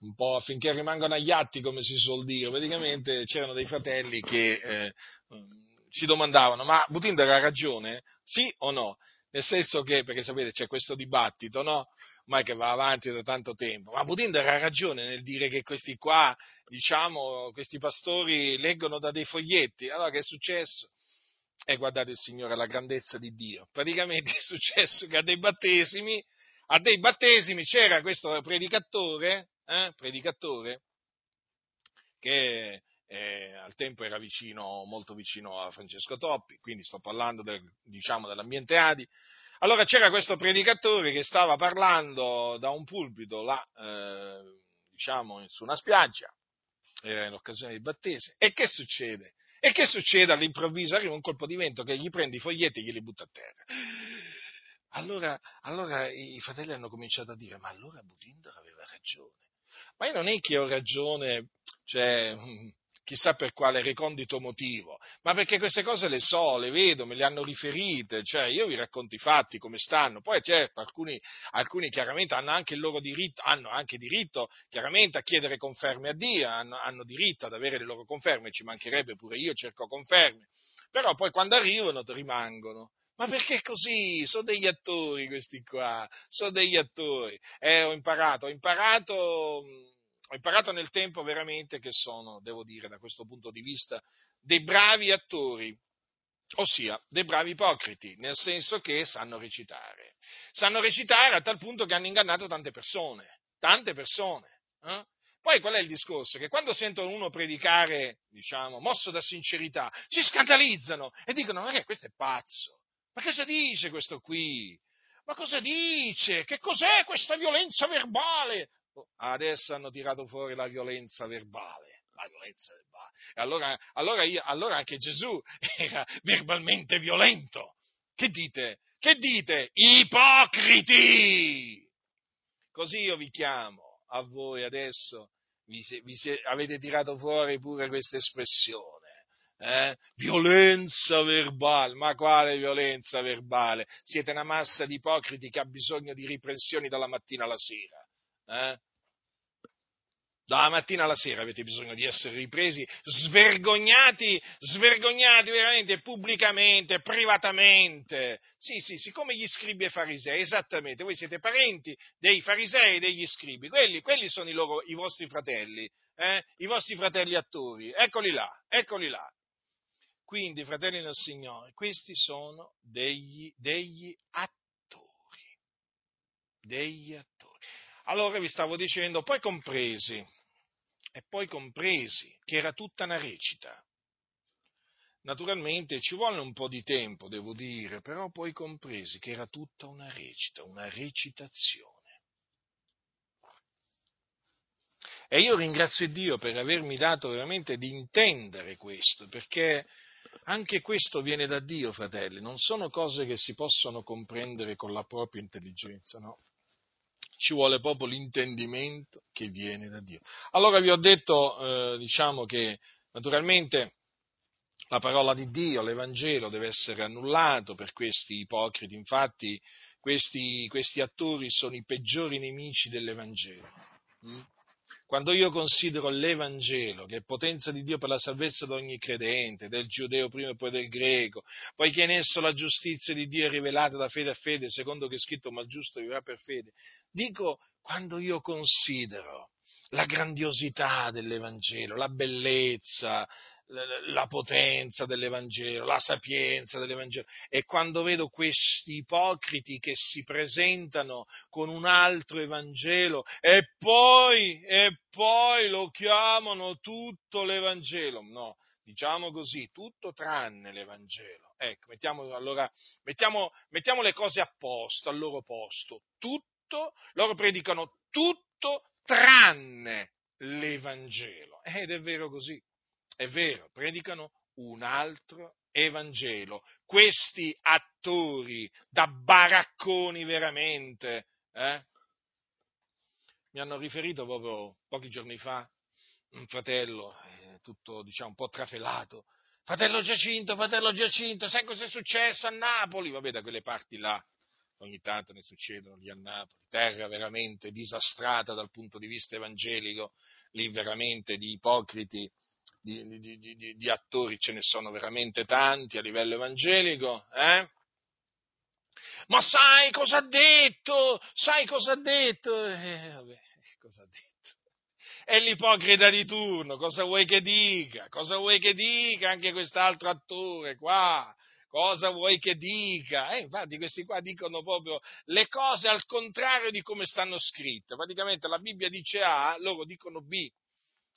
Speaker 1: un po' affinché rimangano agli atti, come si suol dire. Praticamente c'erano dei fratelli che eh, si domandavano: ma Butinder ha ragione? Sì o no? Nel senso che, perché sapete, c'è questo dibattito, no? Ormai che va avanti da tanto tempo. Ma Butinder ha ragione nel dire che questi qua, diciamo, questi pastori leggono da dei foglietti. Allora che è successo? E guardate il Signore, la grandezza di Dio. Praticamente è successo che a dei battesimi, a dei battesimi c'era questo predicatore, eh, predicatore che eh, al tempo era vicino, molto vicino a Francesco Toppi, quindi sto parlando del, diciamo, dell'ambiente Adi. Allora c'era questo predicatore che stava parlando da un pulpito là, eh, diciamo, su una spiaggia, era in occasione dei battesimi, e che succede? E che succede all'improvviso? Arriva un colpo di vento che gli prende i foglietti e glieli butta a terra. Allora, allora i fratelli hanno cominciato a dire, ma allora Butinder aveva ragione. Ma io non è che ho ragione, cioè, chissà per quale recondito motivo, ma perché queste cose le so, le vedo, me le hanno riferite, cioè io vi racconto i fatti come stanno, poi certo alcuni, alcuni chiaramente hanno anche il loro diritto, hanno anche diritto chiaramente a chiedere conferme a Dio, hanno, hanno diritto ad avere le loro conferme, ci mancherebbe pure io cerco conferme, però poi quando arrivano rimangono. Ma perché così? Sono degli attori questi qua, sono degli attori. Eh, ho imparato, ho imparato ho imparato nel tempo veramente che sono, devo dire, da questo punto di vista, dei bravi attori, ossia dei bravi ipocriti, nel senso che sanno recitare. Sanno recitare a tal punto che hanno ingannato tante persone, tante persone. Eh? Poi qual è il discorso? Che quando sentono uno predicare, diciamo, mosso da sincerità, si scandalizzano e dicono, ma che questo è pazzo, ma cosa dice questo qui? Ma cosa dice? Che cos'è questa violenza verbale? adesso hanno tirato fuori la violenza verbale. La violenza verbale. E allora, allora, io, allora anche Gesù era verbalmente violento. Che dite? Che dite? Ipocriti! Così io vi chiamo a voi adesso, vi, vi avete tirato fuori pure questa espressione. Eh? Violenza verbale, ma quale violenza verbale? Siete una massa di ipocriti che ha bisogno di riprensioni dalla mattina alla sera. Eh? Dalla mattina alla sera avete bisogno di essere ripresi, svergognati, svergognati veramente pubblicamente, privatamente. Sì, sì, sì, come gli scribi e farisei, esattamente. Voi siete parenti dei farisei e degli scribi, quelli, quelli sono i, loro, i vostri fratelli, eh? i vostri fratelli attori. Eccoli là, eccoli là. Quindi, fratelli del Signore, questi sono degli, degli attori. Degli attori. Allora vi stavo dicendo, poi compresi, e poi compresi che era tutta una recita. Naturalmente ci volle un po' di tempo, devo dire, però poi compresi che era tutta una recita, una recitazione. E io ringrazio Dio per avermi dato veramente di intendere questo, perché anche questo viene da Dio, fratelli, non sono cose che si possono comprendere con la propria intelligenza, no? ci vuole proprio l'intendimento che viene da Dio. Allora vi ho detto, eh, diciamo che naturalmente la parola di Dio, l'Evangelo deve essere annullato per questi ipocriti, infatti questi, questi attori sono i peggiori nemici dell'Evangelo. Mm? Quando io considero l'Evangelo, che è potenza di Dio per la salvezza di ogni credente, del giudeo prima e poi del greco, poiché in esso la giustizia di Dio è rivelata da fede a fede, secondo che è scritto, ma il giusto vivrà per fede, dico, quando io considero la grandiosità dell'Evangelo, la bellezza, la potenza dell'Evangelo, la sapienza dell'Evangelo. E quando vedo questi ipocriti che si presentano con un altro Evangelo e poi, e poi lo chiamano tutto l'Evangelo, no, diciamo così, tutto tranne l'Evangelo. Ecco, mettiamo, allora, mettiamo, mettiamo le cose a posto, al loro posto. Tutto, loro predicano tutto tranne l'Evangelo. Ed è vero così. È vero, predicano un altro Evangelo. Questi attori da baracconi veramente, eh? mi hanno riferito proprio pochi giorni fa un fratello, eh, tutto diciamo un po' trafelato. Fratello Giacinto, fratello Giacinto, sai cosa è successo a Napoli? Vabbè, da quelle parti là ogni tanto ne succedono lì a Napoli, terra veramente disastrata dal punto di vista evangelico, lì veramente di ipocriti, di, di, di, di attori ce ne sono veramente tanti a livello evangelico, eh? Ma sai cosa ha detto? Sai cosa ha detto? Eh, vabbè, cosa ha detto? È l'ipocrita di turno, cosa vuoi che dica? Cosa vuoi che dica anche quest'altro attore qua? Cosa vuoi che dica? Eh, infatti questi qua dicono proprio le cose al contrario di come stanno scritte. Praticamente la Bibbia dice A, loro dicono B.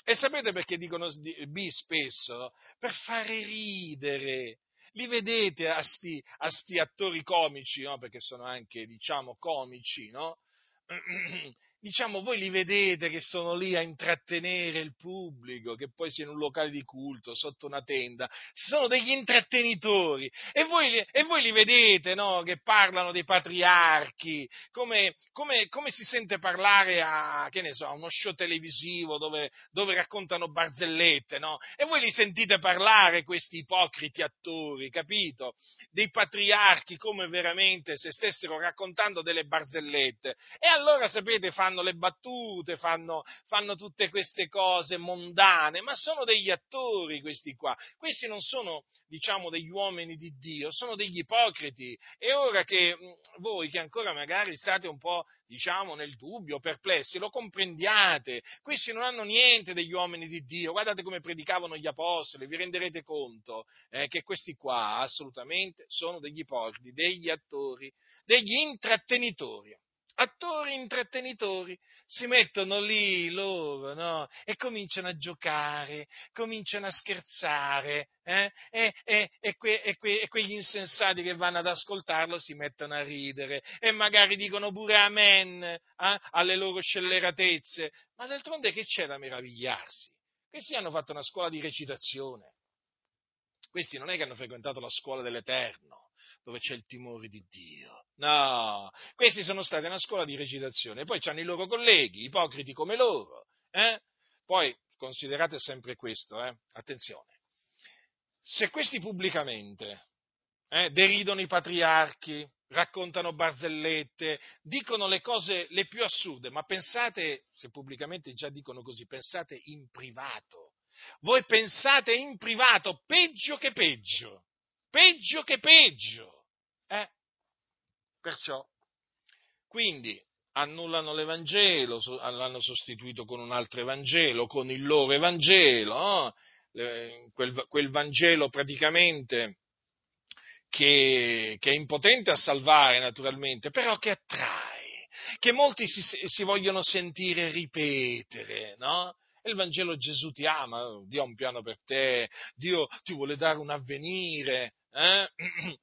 Speaker 1: E sapete perché dicono B spesso? Per fare ridere. Li vedete a sti, a sti attori comici, no? Perché sono anche, diciamo, comici, no? diciamo, voi li vedete che sono lì a intrattenere il pubblico, che poi sia in un locale di culto, sotto una tenda, sono degli intrattenitori e voi, e voi li vedete no? che parlano dei patriarchi, come, come, come, si sente parlare a, so, a uno show televisivo dove, dove raccontano barzellette, no? e voi li sentite parlare questi ipocriti attori, capito? Dei patriarchi come veramente se stessero raccontando delle barzellette. E allora, sapete, fanno fanno le battute, fanno, fanno tutte queste cose mondane, ma sono degli attori questi qua. Questi non sono, diciamo, degli uomini di Dio, sono degli ipocriti. E ora che voi, che ancora magari state un po', diciamo, nel dubbio, perplessi, lo comprendiate. Questi non hanno niente degli uomini di Dio. Guardate come predicavano gli apostoli, vi renderete conto eh, che questi qua assolutamente sono degli ipocriti, degli attori, degli intrattenitori attori intrattenitori, si mettono lì loro, no? E cominciano a giocare, cominciano a scherzare, eh? e, e, e, que, que, e, quegli insensati che vanno ad ascoltarlo si mettono a ridere e magari dicono pure amen eh? alle loro scelleratezze. Ma d'altronde che c'è da meravigliarsi? Questi hanno fatto una scuola di recitazione. Questi non è che hanno frequentato la scuola dell'Eterno dove c'è il timore di Dio. No, questi sono stati una scuola di recitazione, poi hanno i loro colleghi, ipocriti come loro. Eh? Poi considerate sempre questo, eh? attenzione, se questi pubblicamente eh, deridono i patriarchi, raccontano barzellette, dicono le cose le più assurde, ma pensate, se pubblicamente già dicono così, pensate in privato. Voi pensate in privato, peggio che peggio, peggio che peggio. Eh? Perciò, quindi annullano l'Evangelo, l'hanno sostituito con un altro Evangelo, con il loro Evangelo, no? quel, quel, Vangelo praticamente che, che, è impotente a salvare naturalmente, però che attrae, che molti si, si vogliono sentire ripetere, no? il Vangelo Gesù ti ama, Dio ha un piano per te, Dio ti vuole dare un avvenire, eh?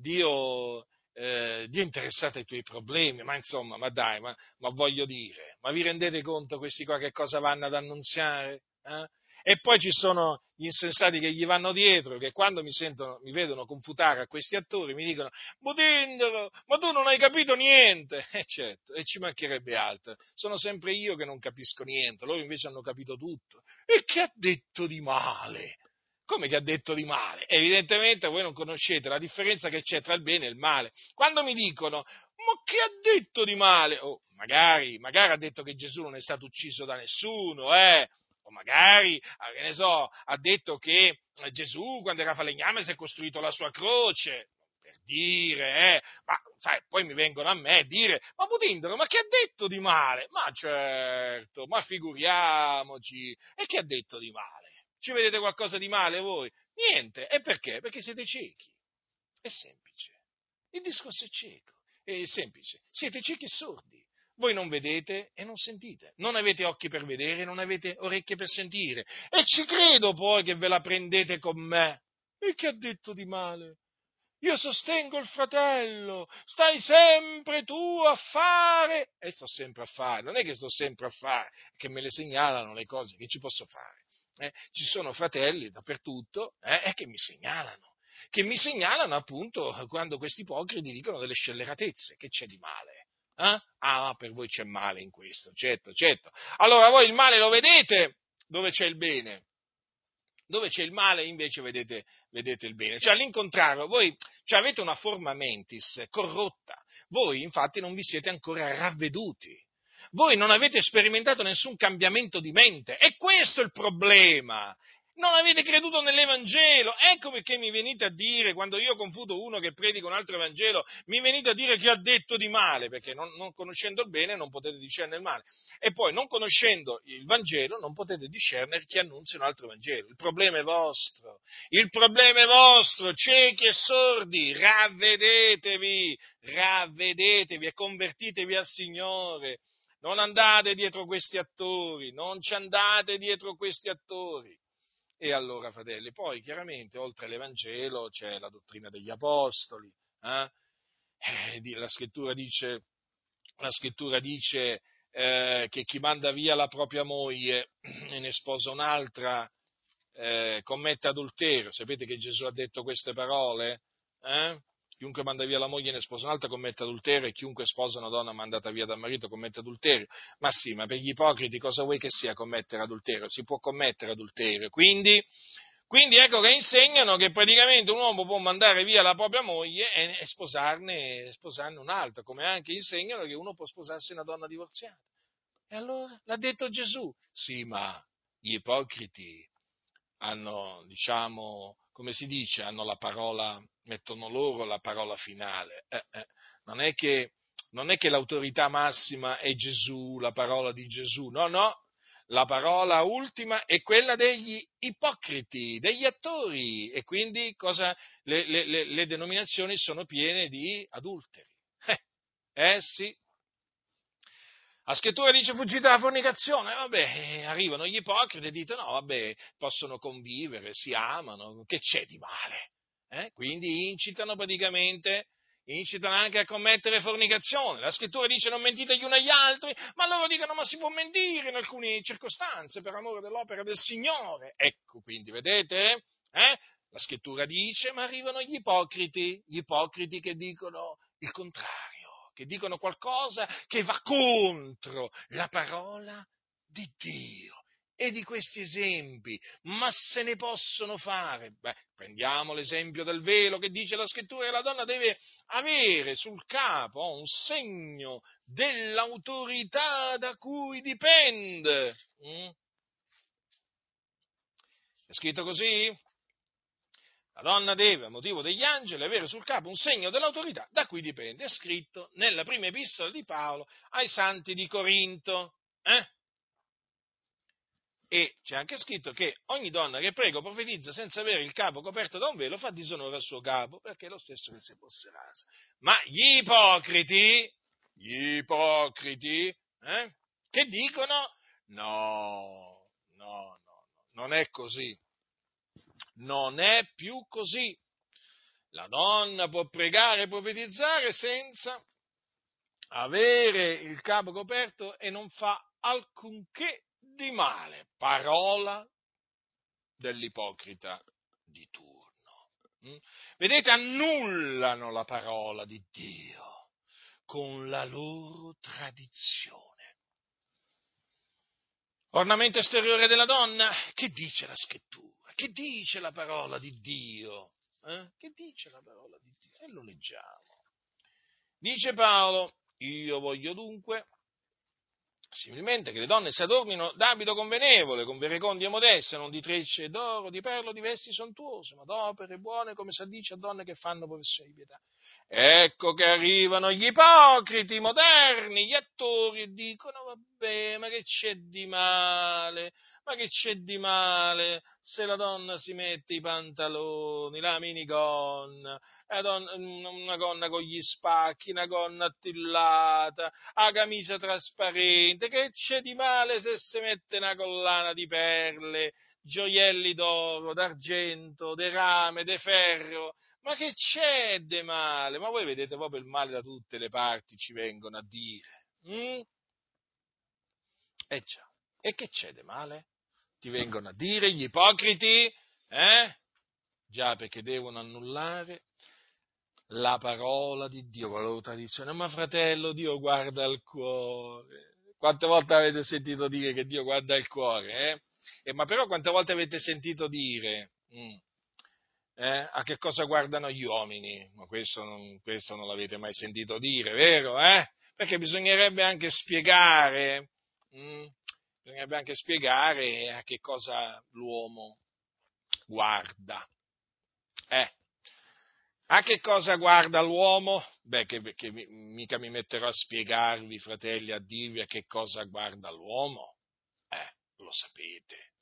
Speaker 1: Dio, eh, Dio, è interessato ai tuoi problemi, ma insomma, ma dai, ma, ma, voglio dire, ma vi rendete conto questi qua che cosa vanno ad annunziare? Eh? E poi ci sono gli insensati che gli vanno dietro, che quando mi, sentono, mi vedono confutare a questi attori mi dicono, Budindaro, ma tu non hai capito niente! E eh, certo, e ci mancherebbe altro. Sono sempre io che non capisco niente, loro invece hanno capito tutto. E che ha detto di male? Come che ha detto di male? Evidentemente voi non conoscete la differenza che c'è tra il bene e il male. Quando mi dicono, ma che ha detto di male? Oh, magari, magari ha detto che Gesù non è stato ucciso da nessuno, eh? O magari, ah, che ne so, ha detto che Gesù, quando era falegname, si è costruito la sua croce. Per dire, eh? Ma sai, poi mi vengono a me a dire, ma Putindaro, ma che ha detto di male? Ma certo, ma figuriamoci. E che ha detto di male? Ci vedete qualcosa di male voi? Niente. E perché? Perché siete ciechi. È semplice. Il discorso è cieco. È semplice. Siete ciechi e sordi. Voi non vedete e non sentite. Non avete occhi per vedere, non avete orecchie per sentire. E ci credo poi che ve la prendete con me. E che ha detto di male? Io sostengo il fratello, stai sempre tu a fare. E sto sempre a fare, non è che sto sempre a fare, che me le segnalano le cose che ci posso fare eh, ci sono fratelli dappertutto eh, che mi segnalano, che mi segnalano appunto quando questi ipocriti dicono delle scelleratezze, che c'è di male? Eh? Ah, per voi c'è male in questo, certo, certo. Allora voi il male lo vedete dove c'è il bene. Dove c'è il male invece vedete, vedete il bene. Cioè all'incontrario, voi cioè, avete una forma mentis corrotta. Voi infatti non vi siete ancora ravveduti. Voi non avete sperimentato nessun cambiamento di mente. E questo è il problema non avete creduto nell'Evangelo. Ecco perché mi venite a dire, quando io confuto uno che predica un altro Evangelo, mi venite a dire che ha detto di male, perché non, non conoscendo il bene non potete discernere il male. E poi, non conoscendo il Vangelo, non potete discernere chi annunzia un altro Vangelo. Il problema è vostro. Il problema è vostro, ciechi e sordi. Ravvedetevi, ravvedetevi e convertitevi al Signore. Non andate dietro questi attori, non ci andate dietro questi attori. E allora, fratelli, poi chiaramente oltre all'Evangelo c'è la dottrina degli Apostoli. Eh? Eh, la scrittura dice, la scrittura dice eh, che chi manda via la propria moglie e ne sposa un'altra eh, commette adulterio. Sapete che Gesù ha detto queste parole? Eh? Chiunque manda via la moglie e ne sposa un'altra commette adulterio e chiunque sposa una donna mandata via dal marito commette adulterio. Ma sì, ma per gli ipocriti cosa vuoi che sia commettere adulterio? Si può commettere adulterio. Quindi, quindi ecco che insegnano che praticamente un uomo può mandare via la propria moglie e, sposarne, sposarne un'altra, come anche insegnano che uno può sposarsi una donna divorziata. E allora? L'ha detto Gesù. Sì, ma gli ipocriti hanno, diciamo, come si dice, hanno la parola, mettono loro la parola finale. Eh, eh. Non, è che, non è che l'autorità massima è Gesù, la parola di Gesù, no, no, la parola ultima è quella degli ipocriti, degli attori, e quindi cosa, le, le, le, le, denominazioni sono piene di adulteri. Eh, eh sì, la scrittura dice fuggite dalla fornicazione, vabbè, arrivano gli ipocriti e dicono no, vabbè, possono convivere, si amano, che c'è di male? Eh? Quindi incitano praticamente, incitano anche a commettere fornicazione. La scrittura dice non mentite gli uni agli altri, ma loro dicono ma si può mentire in alcune circostanze per amore dell'opera del Signore. Ecco, quindi vedete? Eh? La scrittura dice, ma arrivano gli ipocriti, gli ipocriti che dicono il contrario che dicono qualcosa che va contro la parola di Dio. E di questi esempi, ma se ne possono fare. Beh, prendiamo l'esempio del velo che dice la scrittura che la donna deve avere sul capo un segno dell'autorità da cui dipende. Mm? È scritto così? La donna deve, a motivo degli angeli, avere sul capo un segno dell'autorità da cui dipende. È scritto nella prima epistola di Paolo ai santi di Corinto. Eh? E c'è anche scritto che ogni donna che prega o profetizza senza avere il capo coperto da un velo fa disonore al suo capo, perché è lo stesso che si fosse rasa. Ma gli ipocriti, gli ipocriti, eh? che dicono no, no, no, non è così non è più così. La donna può pregare e profetizzare senza avere il capo coperto e non fa alcunché di male. Parola dell'ipocrita di turno. Mm? Vedete, annullano la parola di Dio con la loro tradizione. Ornamento esteriore della donna? Che dice la scrittura? Che dice la parola di Dio? Eh? Che dice la parola di Dio? E lo leggiamo. Dice Paolo, io voglio dunque, similmente, che le donne si adornino d'abito convenevole, con verecondie modeste, non di trecce d'oro, di perlo, di vesti sontuose, ma d'opere buone, come si addice a donne che fanno professione di pietà. Ecco che arrivano gli ipocriti moderni, gli attori, e dicono, vabbè, ma che c'è di male? Ma che c'è di male se la donna si mette i pantaloni, la minigonna, una gonna con gli spacchi, una gonna attillata, la camicia trasparente? Che c'è di male se si mette una collana di perle, gioielli d'oro, d'argento, di rame, di ferro? Ma che c'è di male? Ma voi vedete proprio il male da tutte le parti, ci vengono a dire. Mm? Eh già, e che c'è di male? Ti vengono a dire gli ipocriti? Eh? Già, perché devono annullare la parola di Dio con la loro tradizione. Ma fratello, Dio guarda il cuore. Quante volte avete sentito dire che Dio guarda il cuore? Eh? Eh, ma però quante volte avete sentito dire mm, eh, a che cosa guardano gli uomini? Ma questo non, questo non l'avete mai sentito dire, vero? Eh? Perché bisognerebbe anche spiegare, mm, bisognerebbe anche spiegare a che cosa l'uomo guarda. Eh, a che cosa guarda l'uomo? Beh, che, che mica mi metterò a spiegarvi, fratelli, a dirvi a che cosa guarda l'uomo. Eh, lo sapete.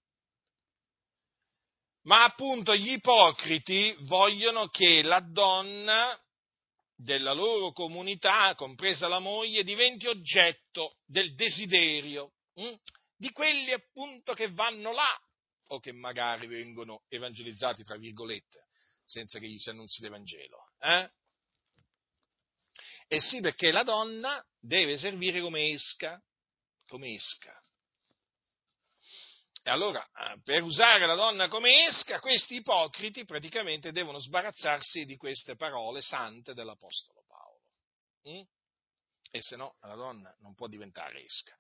Speaker 1: Ma appunto gli ipocriti vogliono che la donna della loro comunità, compresa la moglie, diventi oggetto del desiderio hm? Di quelli appunto che vanno là o che magari vengono evangelizzati, tra virgolette senza che gli si annunzi l'Evangelo. Eh? E sì, perché la donna deve servire come esca, come esca. E allora, eh, per usare la donna come esca, questi ipocriti praticamente devono sbarazzarsi di queste parole sante dell'Apostolo Paolo. Mm? E se no, la donna non può diventare esca.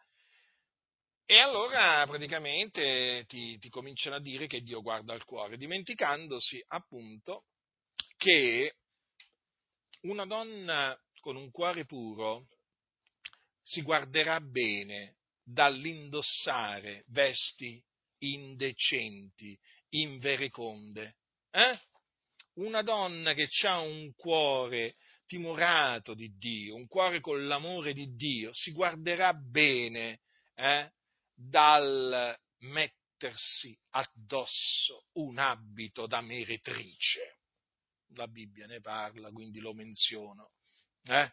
Speaker 1: E allora praticamente ti, ti cominciano a dire che Dio guarda al cuore, dimenticandosi appunto che una donna con un cuore puro si guarderà bene dall'indossare vesti indecenti, invereconde. Eh? Una donna che ha un cuore timorato di Dio, un cuore con l'amore di Dio, si guarderà bene eh? Dal mettersi addosso un abito da meretrice. La Bibbia ne parla, quindi lo menziono. Eh?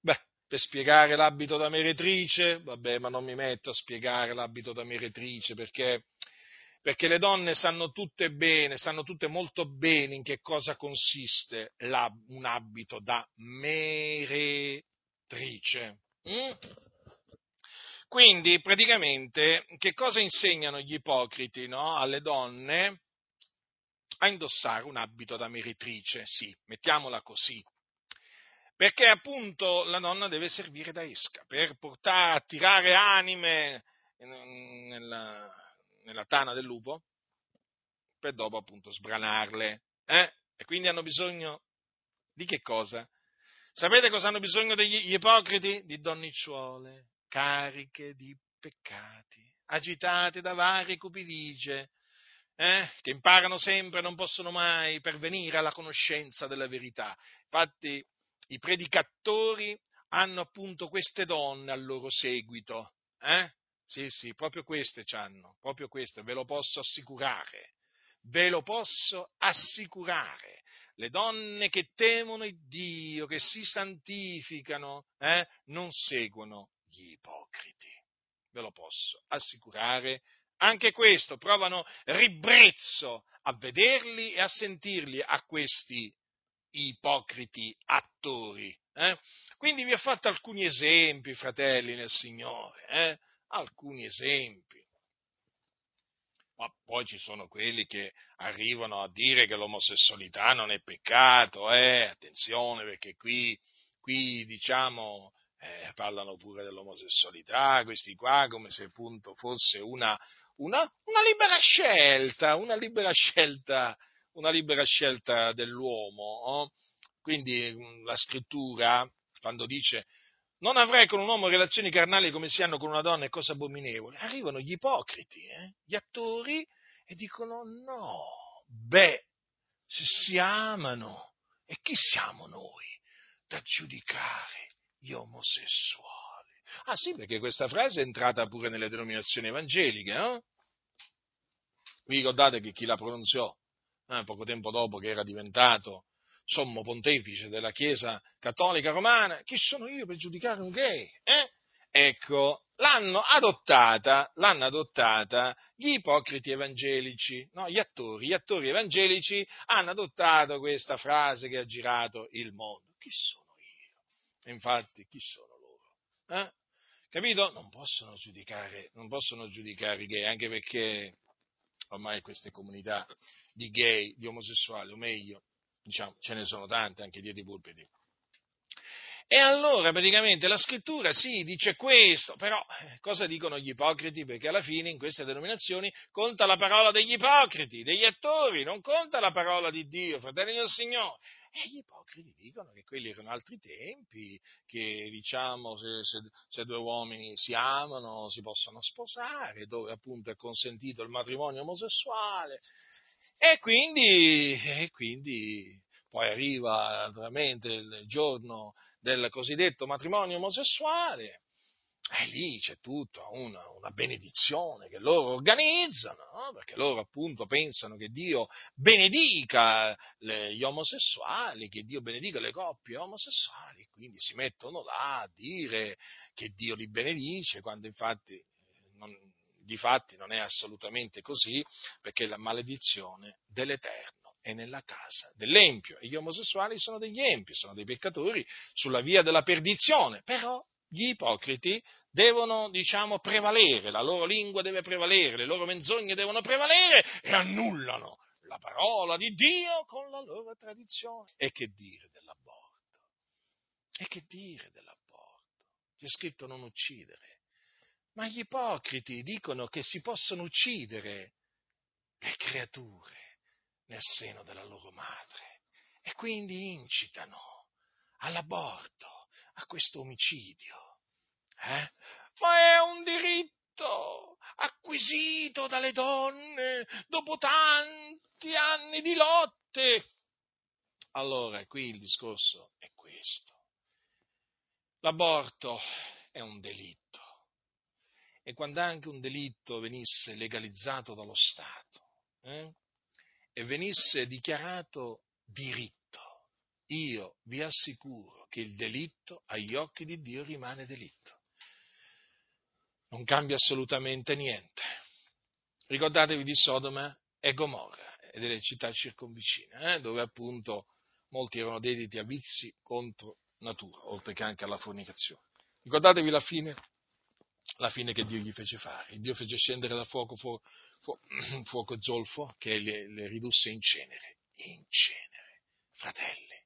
Speaker 1: Beh, per spiegare l'abito da meretrice, vabbè, ma non mi metto a spiegare l'abito da meretrice perché, perché le donne sanno tutte bene, sanno tutte molto bene in che cosa consiste un abito da meretrice. Mm? Quindi, praticamente, che cosa insegnano gli ipocriti no? alle donne? A indossare un abito da meretrice, sì, mettiamola così. Perché appunto la donna deve servire da esca per portare, attirare anime nella, nella tana del lupo, per dopo appunto sbranarle. Eh? E quindi hanno bisogno di che cosa? Sapete cosa hanno bisogno degli ipocriti? Di donnicciuole, cariche di peccati, agitate da varie cupidigie, eh, che imparano sempre e non possono mai pervenire alla conoscenza della verità. Infatti i predicatori hanno appunto queste donne al loro seguito. Eh? Sì, sì, proprio queste hanno, proprio queste, ve lo posso assicurare. Ve lo posso assicurare. Le donne che temono il Dio, che si santificano, eh, non seguono gli ipocriti. Ve lo posso assicurare. Anche questo, provano ribrezzo a vederli e a sentirli a questi ipocriti attori. Eh? Quindi vi ho fatto alcuni esempi, fratelli nel Signore, eh? alcuni esempi. Ma poi ci sono quelli che arrivano a dire che l'omosessualità non è peccato, eh? attenzione perché qui, qui diciamo eh, parlano pure dell'omosessualità, questi qua, come se appunto fosse una, una, una libera scelta, una libera scelta, una libera scelta dell'uomo. Oh? Quindi mm, la scrittura, quando dice non avrai con un uomo relazioni carnali come si hanno con una donna, è cosa abominevole, arrivano gli ipocriti, eh? gli attori, e dicono no, beh, se si amano, e chi siamo noi da giudicare gli omosessuali. Ah sì, perché questa frase è entrata pure nelle denominazioni evangeliche, no? Vi ricordate che chi la pronunziò eh, poco tempo dopo che era diventato sommo pontefice della Chiesa cattolica romana? Chi sono io per giudicare un gay? Eh? Ecco, l'hanno adottata, l'hanno adottata gli ipocriti evangelici, no? gli attori, gli attori evangelici hanno adottato questa frase che ha girato il mondo. Chi sono? Infatti, chi sono loro? Eh? Capito? Non possono giudicare, non possono giudicare i gay, anche perché ormai queste comunità di gay, di omosessuali, o meglio, diciamo, ce ne sono tante anche dietro i pulpiti. E allora praticamente la scrittura sì, dice questo, però eh, cosa dicono gli ipocriti? Perché alla fine in queste denominazioni conta la parola degli ipocriti, degli attori, non conta la parola di Dio, fratelli del Signore. E gli ipocriti dicono che quelli erano altri tempi, che diciamo se, se, se, due uomini si amano si possono sposare, dove appunto è consentito il matrimonio omosessuale. E quindi, e quindi poi arriva veramente il giorno del cosiddetto matrimonio omosessuale, e lì c'è tutta una, una, benedizione che loro organizzano, no? perché loro appunto pensano che Dio benedica le, gli omosessuali, che Dio benedica le coppie omosessuali, quindi si mettono là a dire che Dio li benedice, quando infatti non, di fatti non è assolutamente così, perché la maledizione dell'Eterno è nella casa dell'empio e gli omosessuali sono degli empi, sono dei peccatori sulla via della perdizione, però gli ipocriti devono, diciamo, prevalere, la loro lingua deve prevalere, le loro menzogne devono prevalere e annullano la parola di Dio con la loro tradizione. E che dire dell'aborto? E che dire dell'aborto? C'è scritto non uccidere. Ma gli ipocriti dicono che si possono uccidere le creature nel seno della loro madre e quindi incitano all'aborto, a questo omicidio. Eh? Ma è un diritto acquisito dalle donne dopo tanti anni di lotte. Allora, qui il discorso è questo. L'aborto è un delitto e quando anche un delitto venisse legalizzato dallo Stato, eh, e venisse dichiarato diritto, io vi assicuro che il delitto agli occhi di Dio rimane delitto. Non cambia assolutamente niente. Ricordatevi di Sodoma e Gomorra e delle città circonvicine, eh, dove appunto molti erano dediti a vizi contro natura, oltre che anche alla fornicazione. Ricordatevi la fine, la fine che Dio gli fece fare. Dio fece scendere dal fuoco, fuoco fuoco zolfo che le, le ridusse in cenere, in cenere, fratelli,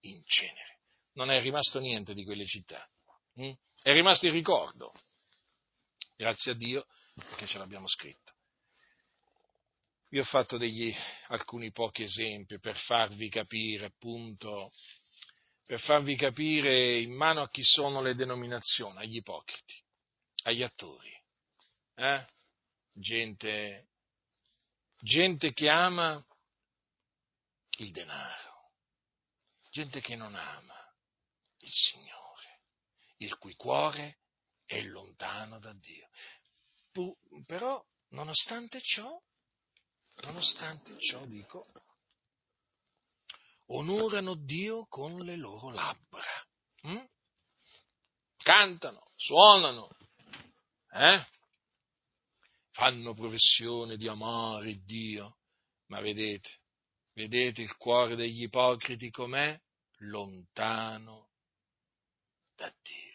Speaker 1: in cenere. Non è rimasto niente di quelle città, hm? è rimasto il ricordo, grazie a Dio perché ce l'abbiamo scritto. Vi ho fatto degli, alcuni pochi esempi per farvi capire, appunto, per farvi capire in mano a chi sono le denominazioni, agli ipocriti, agli attori. Eh? gente, gente che ama il denaro, gente che non ama il Signore, il cui cuore è lontano da Dio. Però, nonostante ciò, nonostante ciò, dico, onorano Dio con le loro labbra. Hm? Cantano, suonano, eh? fanno professione di amare Dio, ma vedete, vedete il cuore degli ipocriti com'è? Lontano da Dio.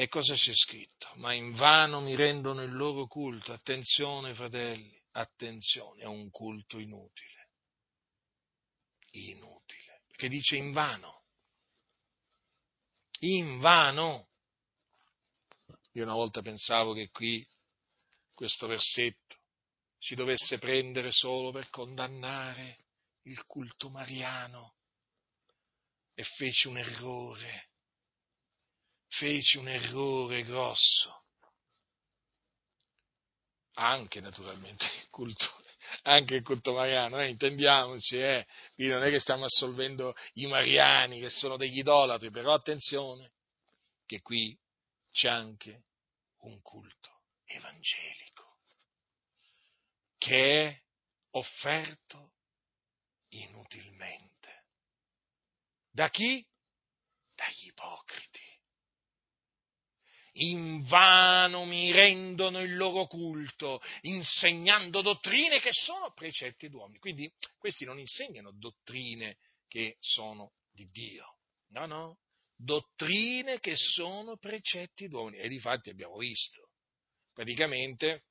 Speaker 1: E cosa c'è scritto? Ma invano mi rendono il loro culto. Attenzione, fratelli, attenzione, è un culto inutile. Inutile. Perché dice invano. Invano. Io una volta pensavo che qui questo versetto si dovesse prendere solo per condannare il culto mariano e feci un errore, feci un errore grosso. Anche naturalmente il culto, anche il culto mariano, eh, intendiamoci, eh. Qui non è che stiamo assolvendo i mariani che sono degli idolatri, però attenzione che qui c'è anche un culto evangelico che è offerto inutilmente. Da chi? Dagli ipocriti. In vano mi rendono il loro culto, insegnando dottrine che sono precetti d'uomini. Quindi questi non insegnano dottrine che sono di Dio. No, no, dottrine che sono precetti d'uomini. E di fatti abbiamo visto, praticamente,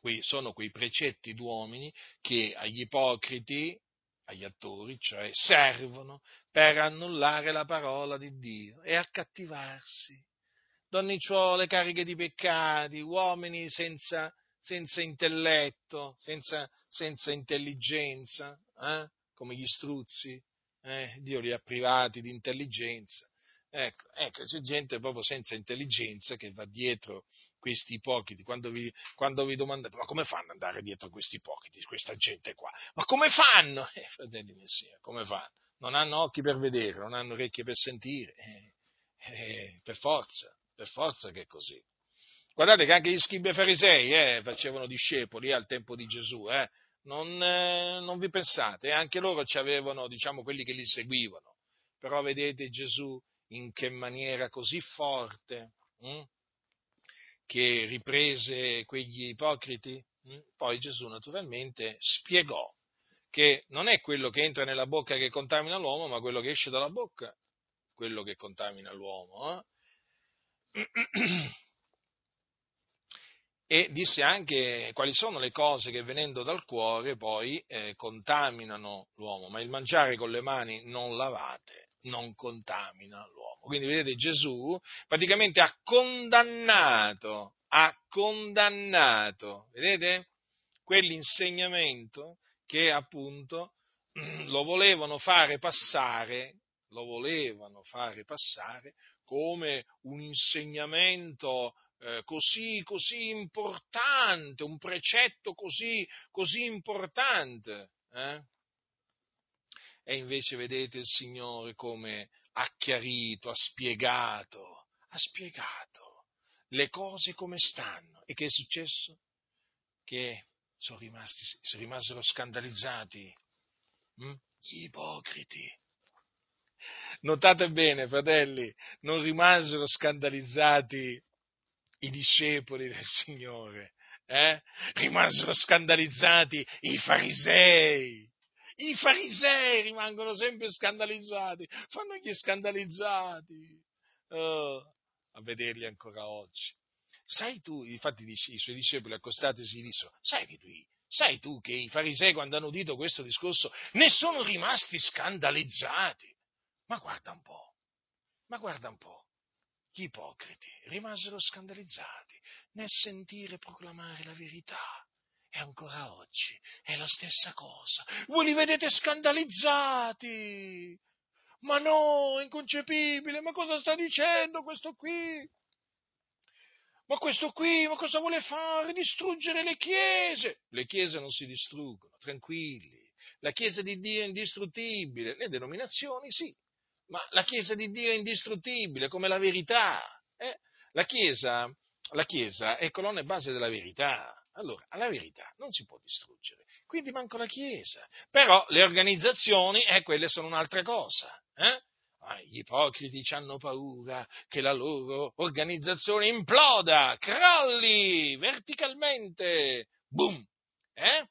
Speaker 1: Qui sono quei precetti d'uomini che agli ipocriti, agli attori, cioè servono per annullare la parola di Dio e accattivarsi. Donnicciuole cariche di peccati, uomini senza, senza intelletto, senza, senza intelligenza, eh? come gli struzzi, eh? Dio li ha privati di intelligenza. Ecco, ecco, c'è gente proprio senza intelligenza che va dietro questi ipocriti. Quando vi, quando vi domandate, ma come fanno ad andare dietro questi ipocriti, questa gente qua? Ma come fanno? Eh, fratelli messia, come fanno? Non hanno occhi per vedere, non hanno orecchie per sentire. Eh, eh, per forza, per forza che è così. Guardate che anche gli scribi farisei eh, facevano discepoli al tempo di Gesù, eh. non, eh, non, vi pensate, anche loro avevano, diciamo, quelli che li seguivano. Però vedete Gesù in che maniera così forte hm? che riprese quegli ipocriti? Hm? Poi Gesù naturalmente spiegò che non è quello che entra nella bocca che contamina l'uomo, ma quello che esce dalla bocca, quello che contamina l'uomo. Eh? E disse anche quali sono le cose che venendo dal cuore poi eh, contaminano l'uomo, ma il mangiare con le mani non lavate non contamina l'uomo. Quindi vedete Gesù praticamente ha condannato, ha condannato, vedete, quell'insegnamento che appunto lo volevano fare passare, lo volevano fare passare come un insegnamento eh, così, così importante, un precetto così, così importante. Eh? E invece vedete il Signore come ha chiarito, ha spiegato, ha spiegato le cose come stanno. E che è successo? Che sono, rimasti, sono rimasero scandalizzati hm? gli ipocriti. Notate bene, fratelli, non rimasero scandalizzati i discepoli del Signore, eh? rimasero scandalizzati i farisei. I farisei rimangono sempre scandalizzati, fanno gli scandalizzati oh, a vederli ancora oggi. Sai tu, infatti i suoi discepoli accostatisi gli dissero, sai tu, sai tu che i farisei quando hanno udito questo discorso ne sono rimasti scandalizzati? Ma guarda un po', ma guarda un po', gli ipocriti rimasero scandalizzati nel sentire proclamare la verità e ancora oggi è la stessa cosa. Voi li vedete scandalizzati. Ma no, inconcepibile, ma cosa sta dicendo questo qui? Ma questo qui, ma cosa vuole fare? Distruggere le chiese? Le chiese non si distruggono, tranquilli. La chiesa di Dio è indistruttibile, le denominazioni sì, ma la chiesa di Dio è indistruttibile come la verità. Eh? La, chiesa, la chiesa è colonna e base della verità. Allora, la verità non si può distruggere, quindi manco la Chiesa. Però le organizzazioni, eh, quelle sono un'altra cosa. Eh? Ah, gli ipocriti hanno paura che la loro organizzazione imploda, crolli verticalmente. Boom! Eh?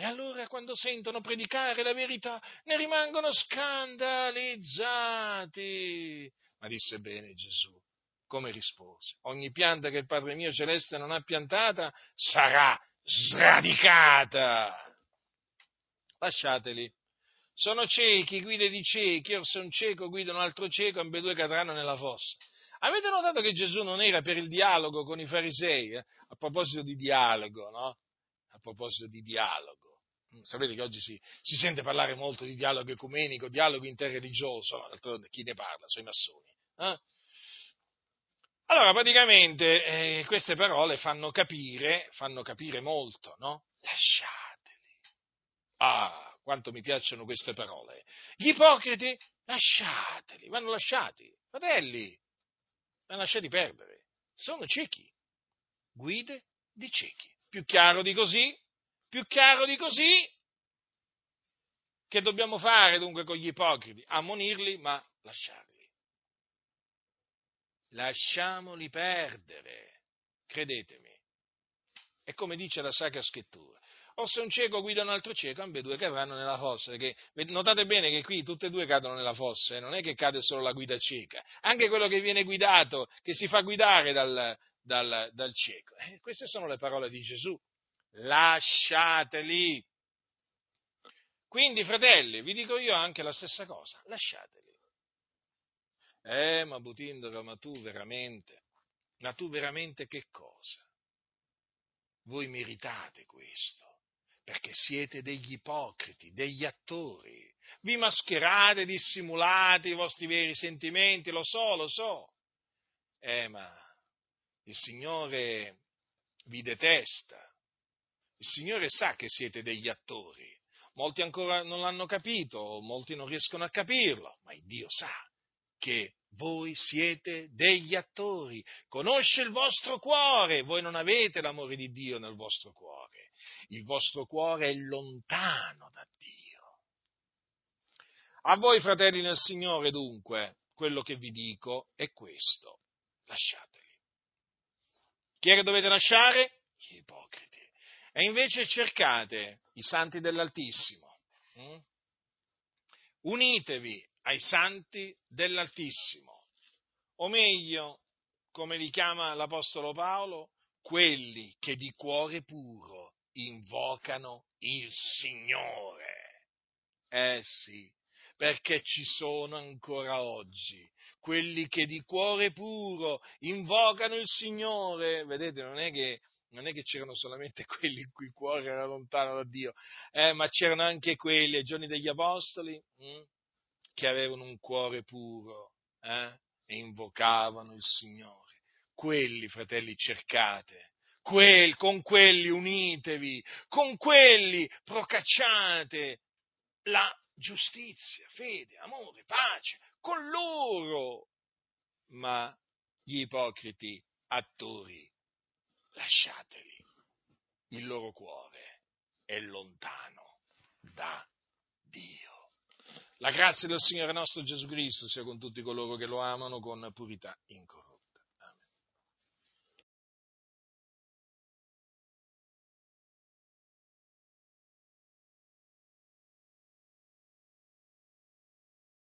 Speaker 1: E allora quando sentono predicare la verità ne rimangono scandalizzati. Ma disse bene Gesù, come rispose, ogni pianta che il Padre mio celeste non ha piantata sarà sradicata. Lasciateli. Sono ciechi, guide di ciechi, io un cieco guida un altro cieco, ambedue cadranno nella fossa. Avete notato che Gesù non era per il dialogo con i farisei? Eh? A proposito di dialogo, no? A proposito di dialogo. Mm, sapete che oggi si, si sente parlare molto di dialogo ecumenico, dialogo interreligioso, no? chi ne parla? Sono i massoni. Eh? Allora, praticamente eh, queste parole fanno capire, fanno capire molto, no? Lasciateli. Ah, quanto mi piacciono queste parole. Gli ipocriti, lasciateli, vanno lasciati. Fratelli, vanno lasciati perdere. Sono ciechi. Guide di ciechi. Più chiaro di così? Più chiaro di così? Che dobbiamo fare dunque con gli ipocriti? Ammonirli, ma lasciarli lasciamoli perdere, credetemi. È come dice la Sacra Scrittura. O se un cieco guida un altro cieco, ambedue cadranno nella fossa. Perché, notate bene che qui tutte e due cadono nella fossa, e non è che cade solo la guida cieca. Anche quello che viene guidato, che si fa guidare dal, dal, dal cieco. Eh, queste sono le parole di Gesù. Lasciateli. Quindi, fratelli, vi dico io anche la stessa cosa. Lasciateli. Eh, ma Butindoro, ma tu veramente, ma tu veramente che cosa? Voi meritate questo, perché siete degli ipocriti, degli attori. Vi mascherate, dissimulate i vostri veri sentimenti, lo so, lo so. Eh, ma il Signore vi detesta. Il Signore sa che siete degli attori. Molti ancora non l'hanno capito, molti non riescono a capirlo, ma il Dio sa che voi siete degli attori, conosce il vostro cuore, voi non avete l'amore di Dio nel vostro cuore, il vostro cuore è lontano da Dio. A voi, fratelli nel Signore, dunque, quello che vi dico è questo, lasciateli. Chi è che dovete lasciare? Gli ipocriti. E invece cercate i santi dell'Altissimo. Hm? Unitevi ai santi dell'Altissimo, o meglio, come li chiama l'Apostolo Paolo, quelli che di cuore puro invocano il Signore. Eh sì, perché ci sono ancora oggi quelli che di cuore puro invocano il Signore. Vedete, non è che non è che c'erano solamente quelli il cui cuore era lontano da Dio, eh, ma c'erano anche quelli ai giorni degli Apostoli mh, hm, che avevano un cuore puro eh, e invocavano il Signore. Quelli, fratelli, cercate. Quel, con quelli unitevi, con quelli procacciate la giustizia, fede, amore, pace, con loro. Ma gli ipocriti attori, lasciateli, il loro cuore è lontano da Dio. La grazia del Signore nostro Gesù Cristo sia con tutti coloro che lo amano con purità incorrotta.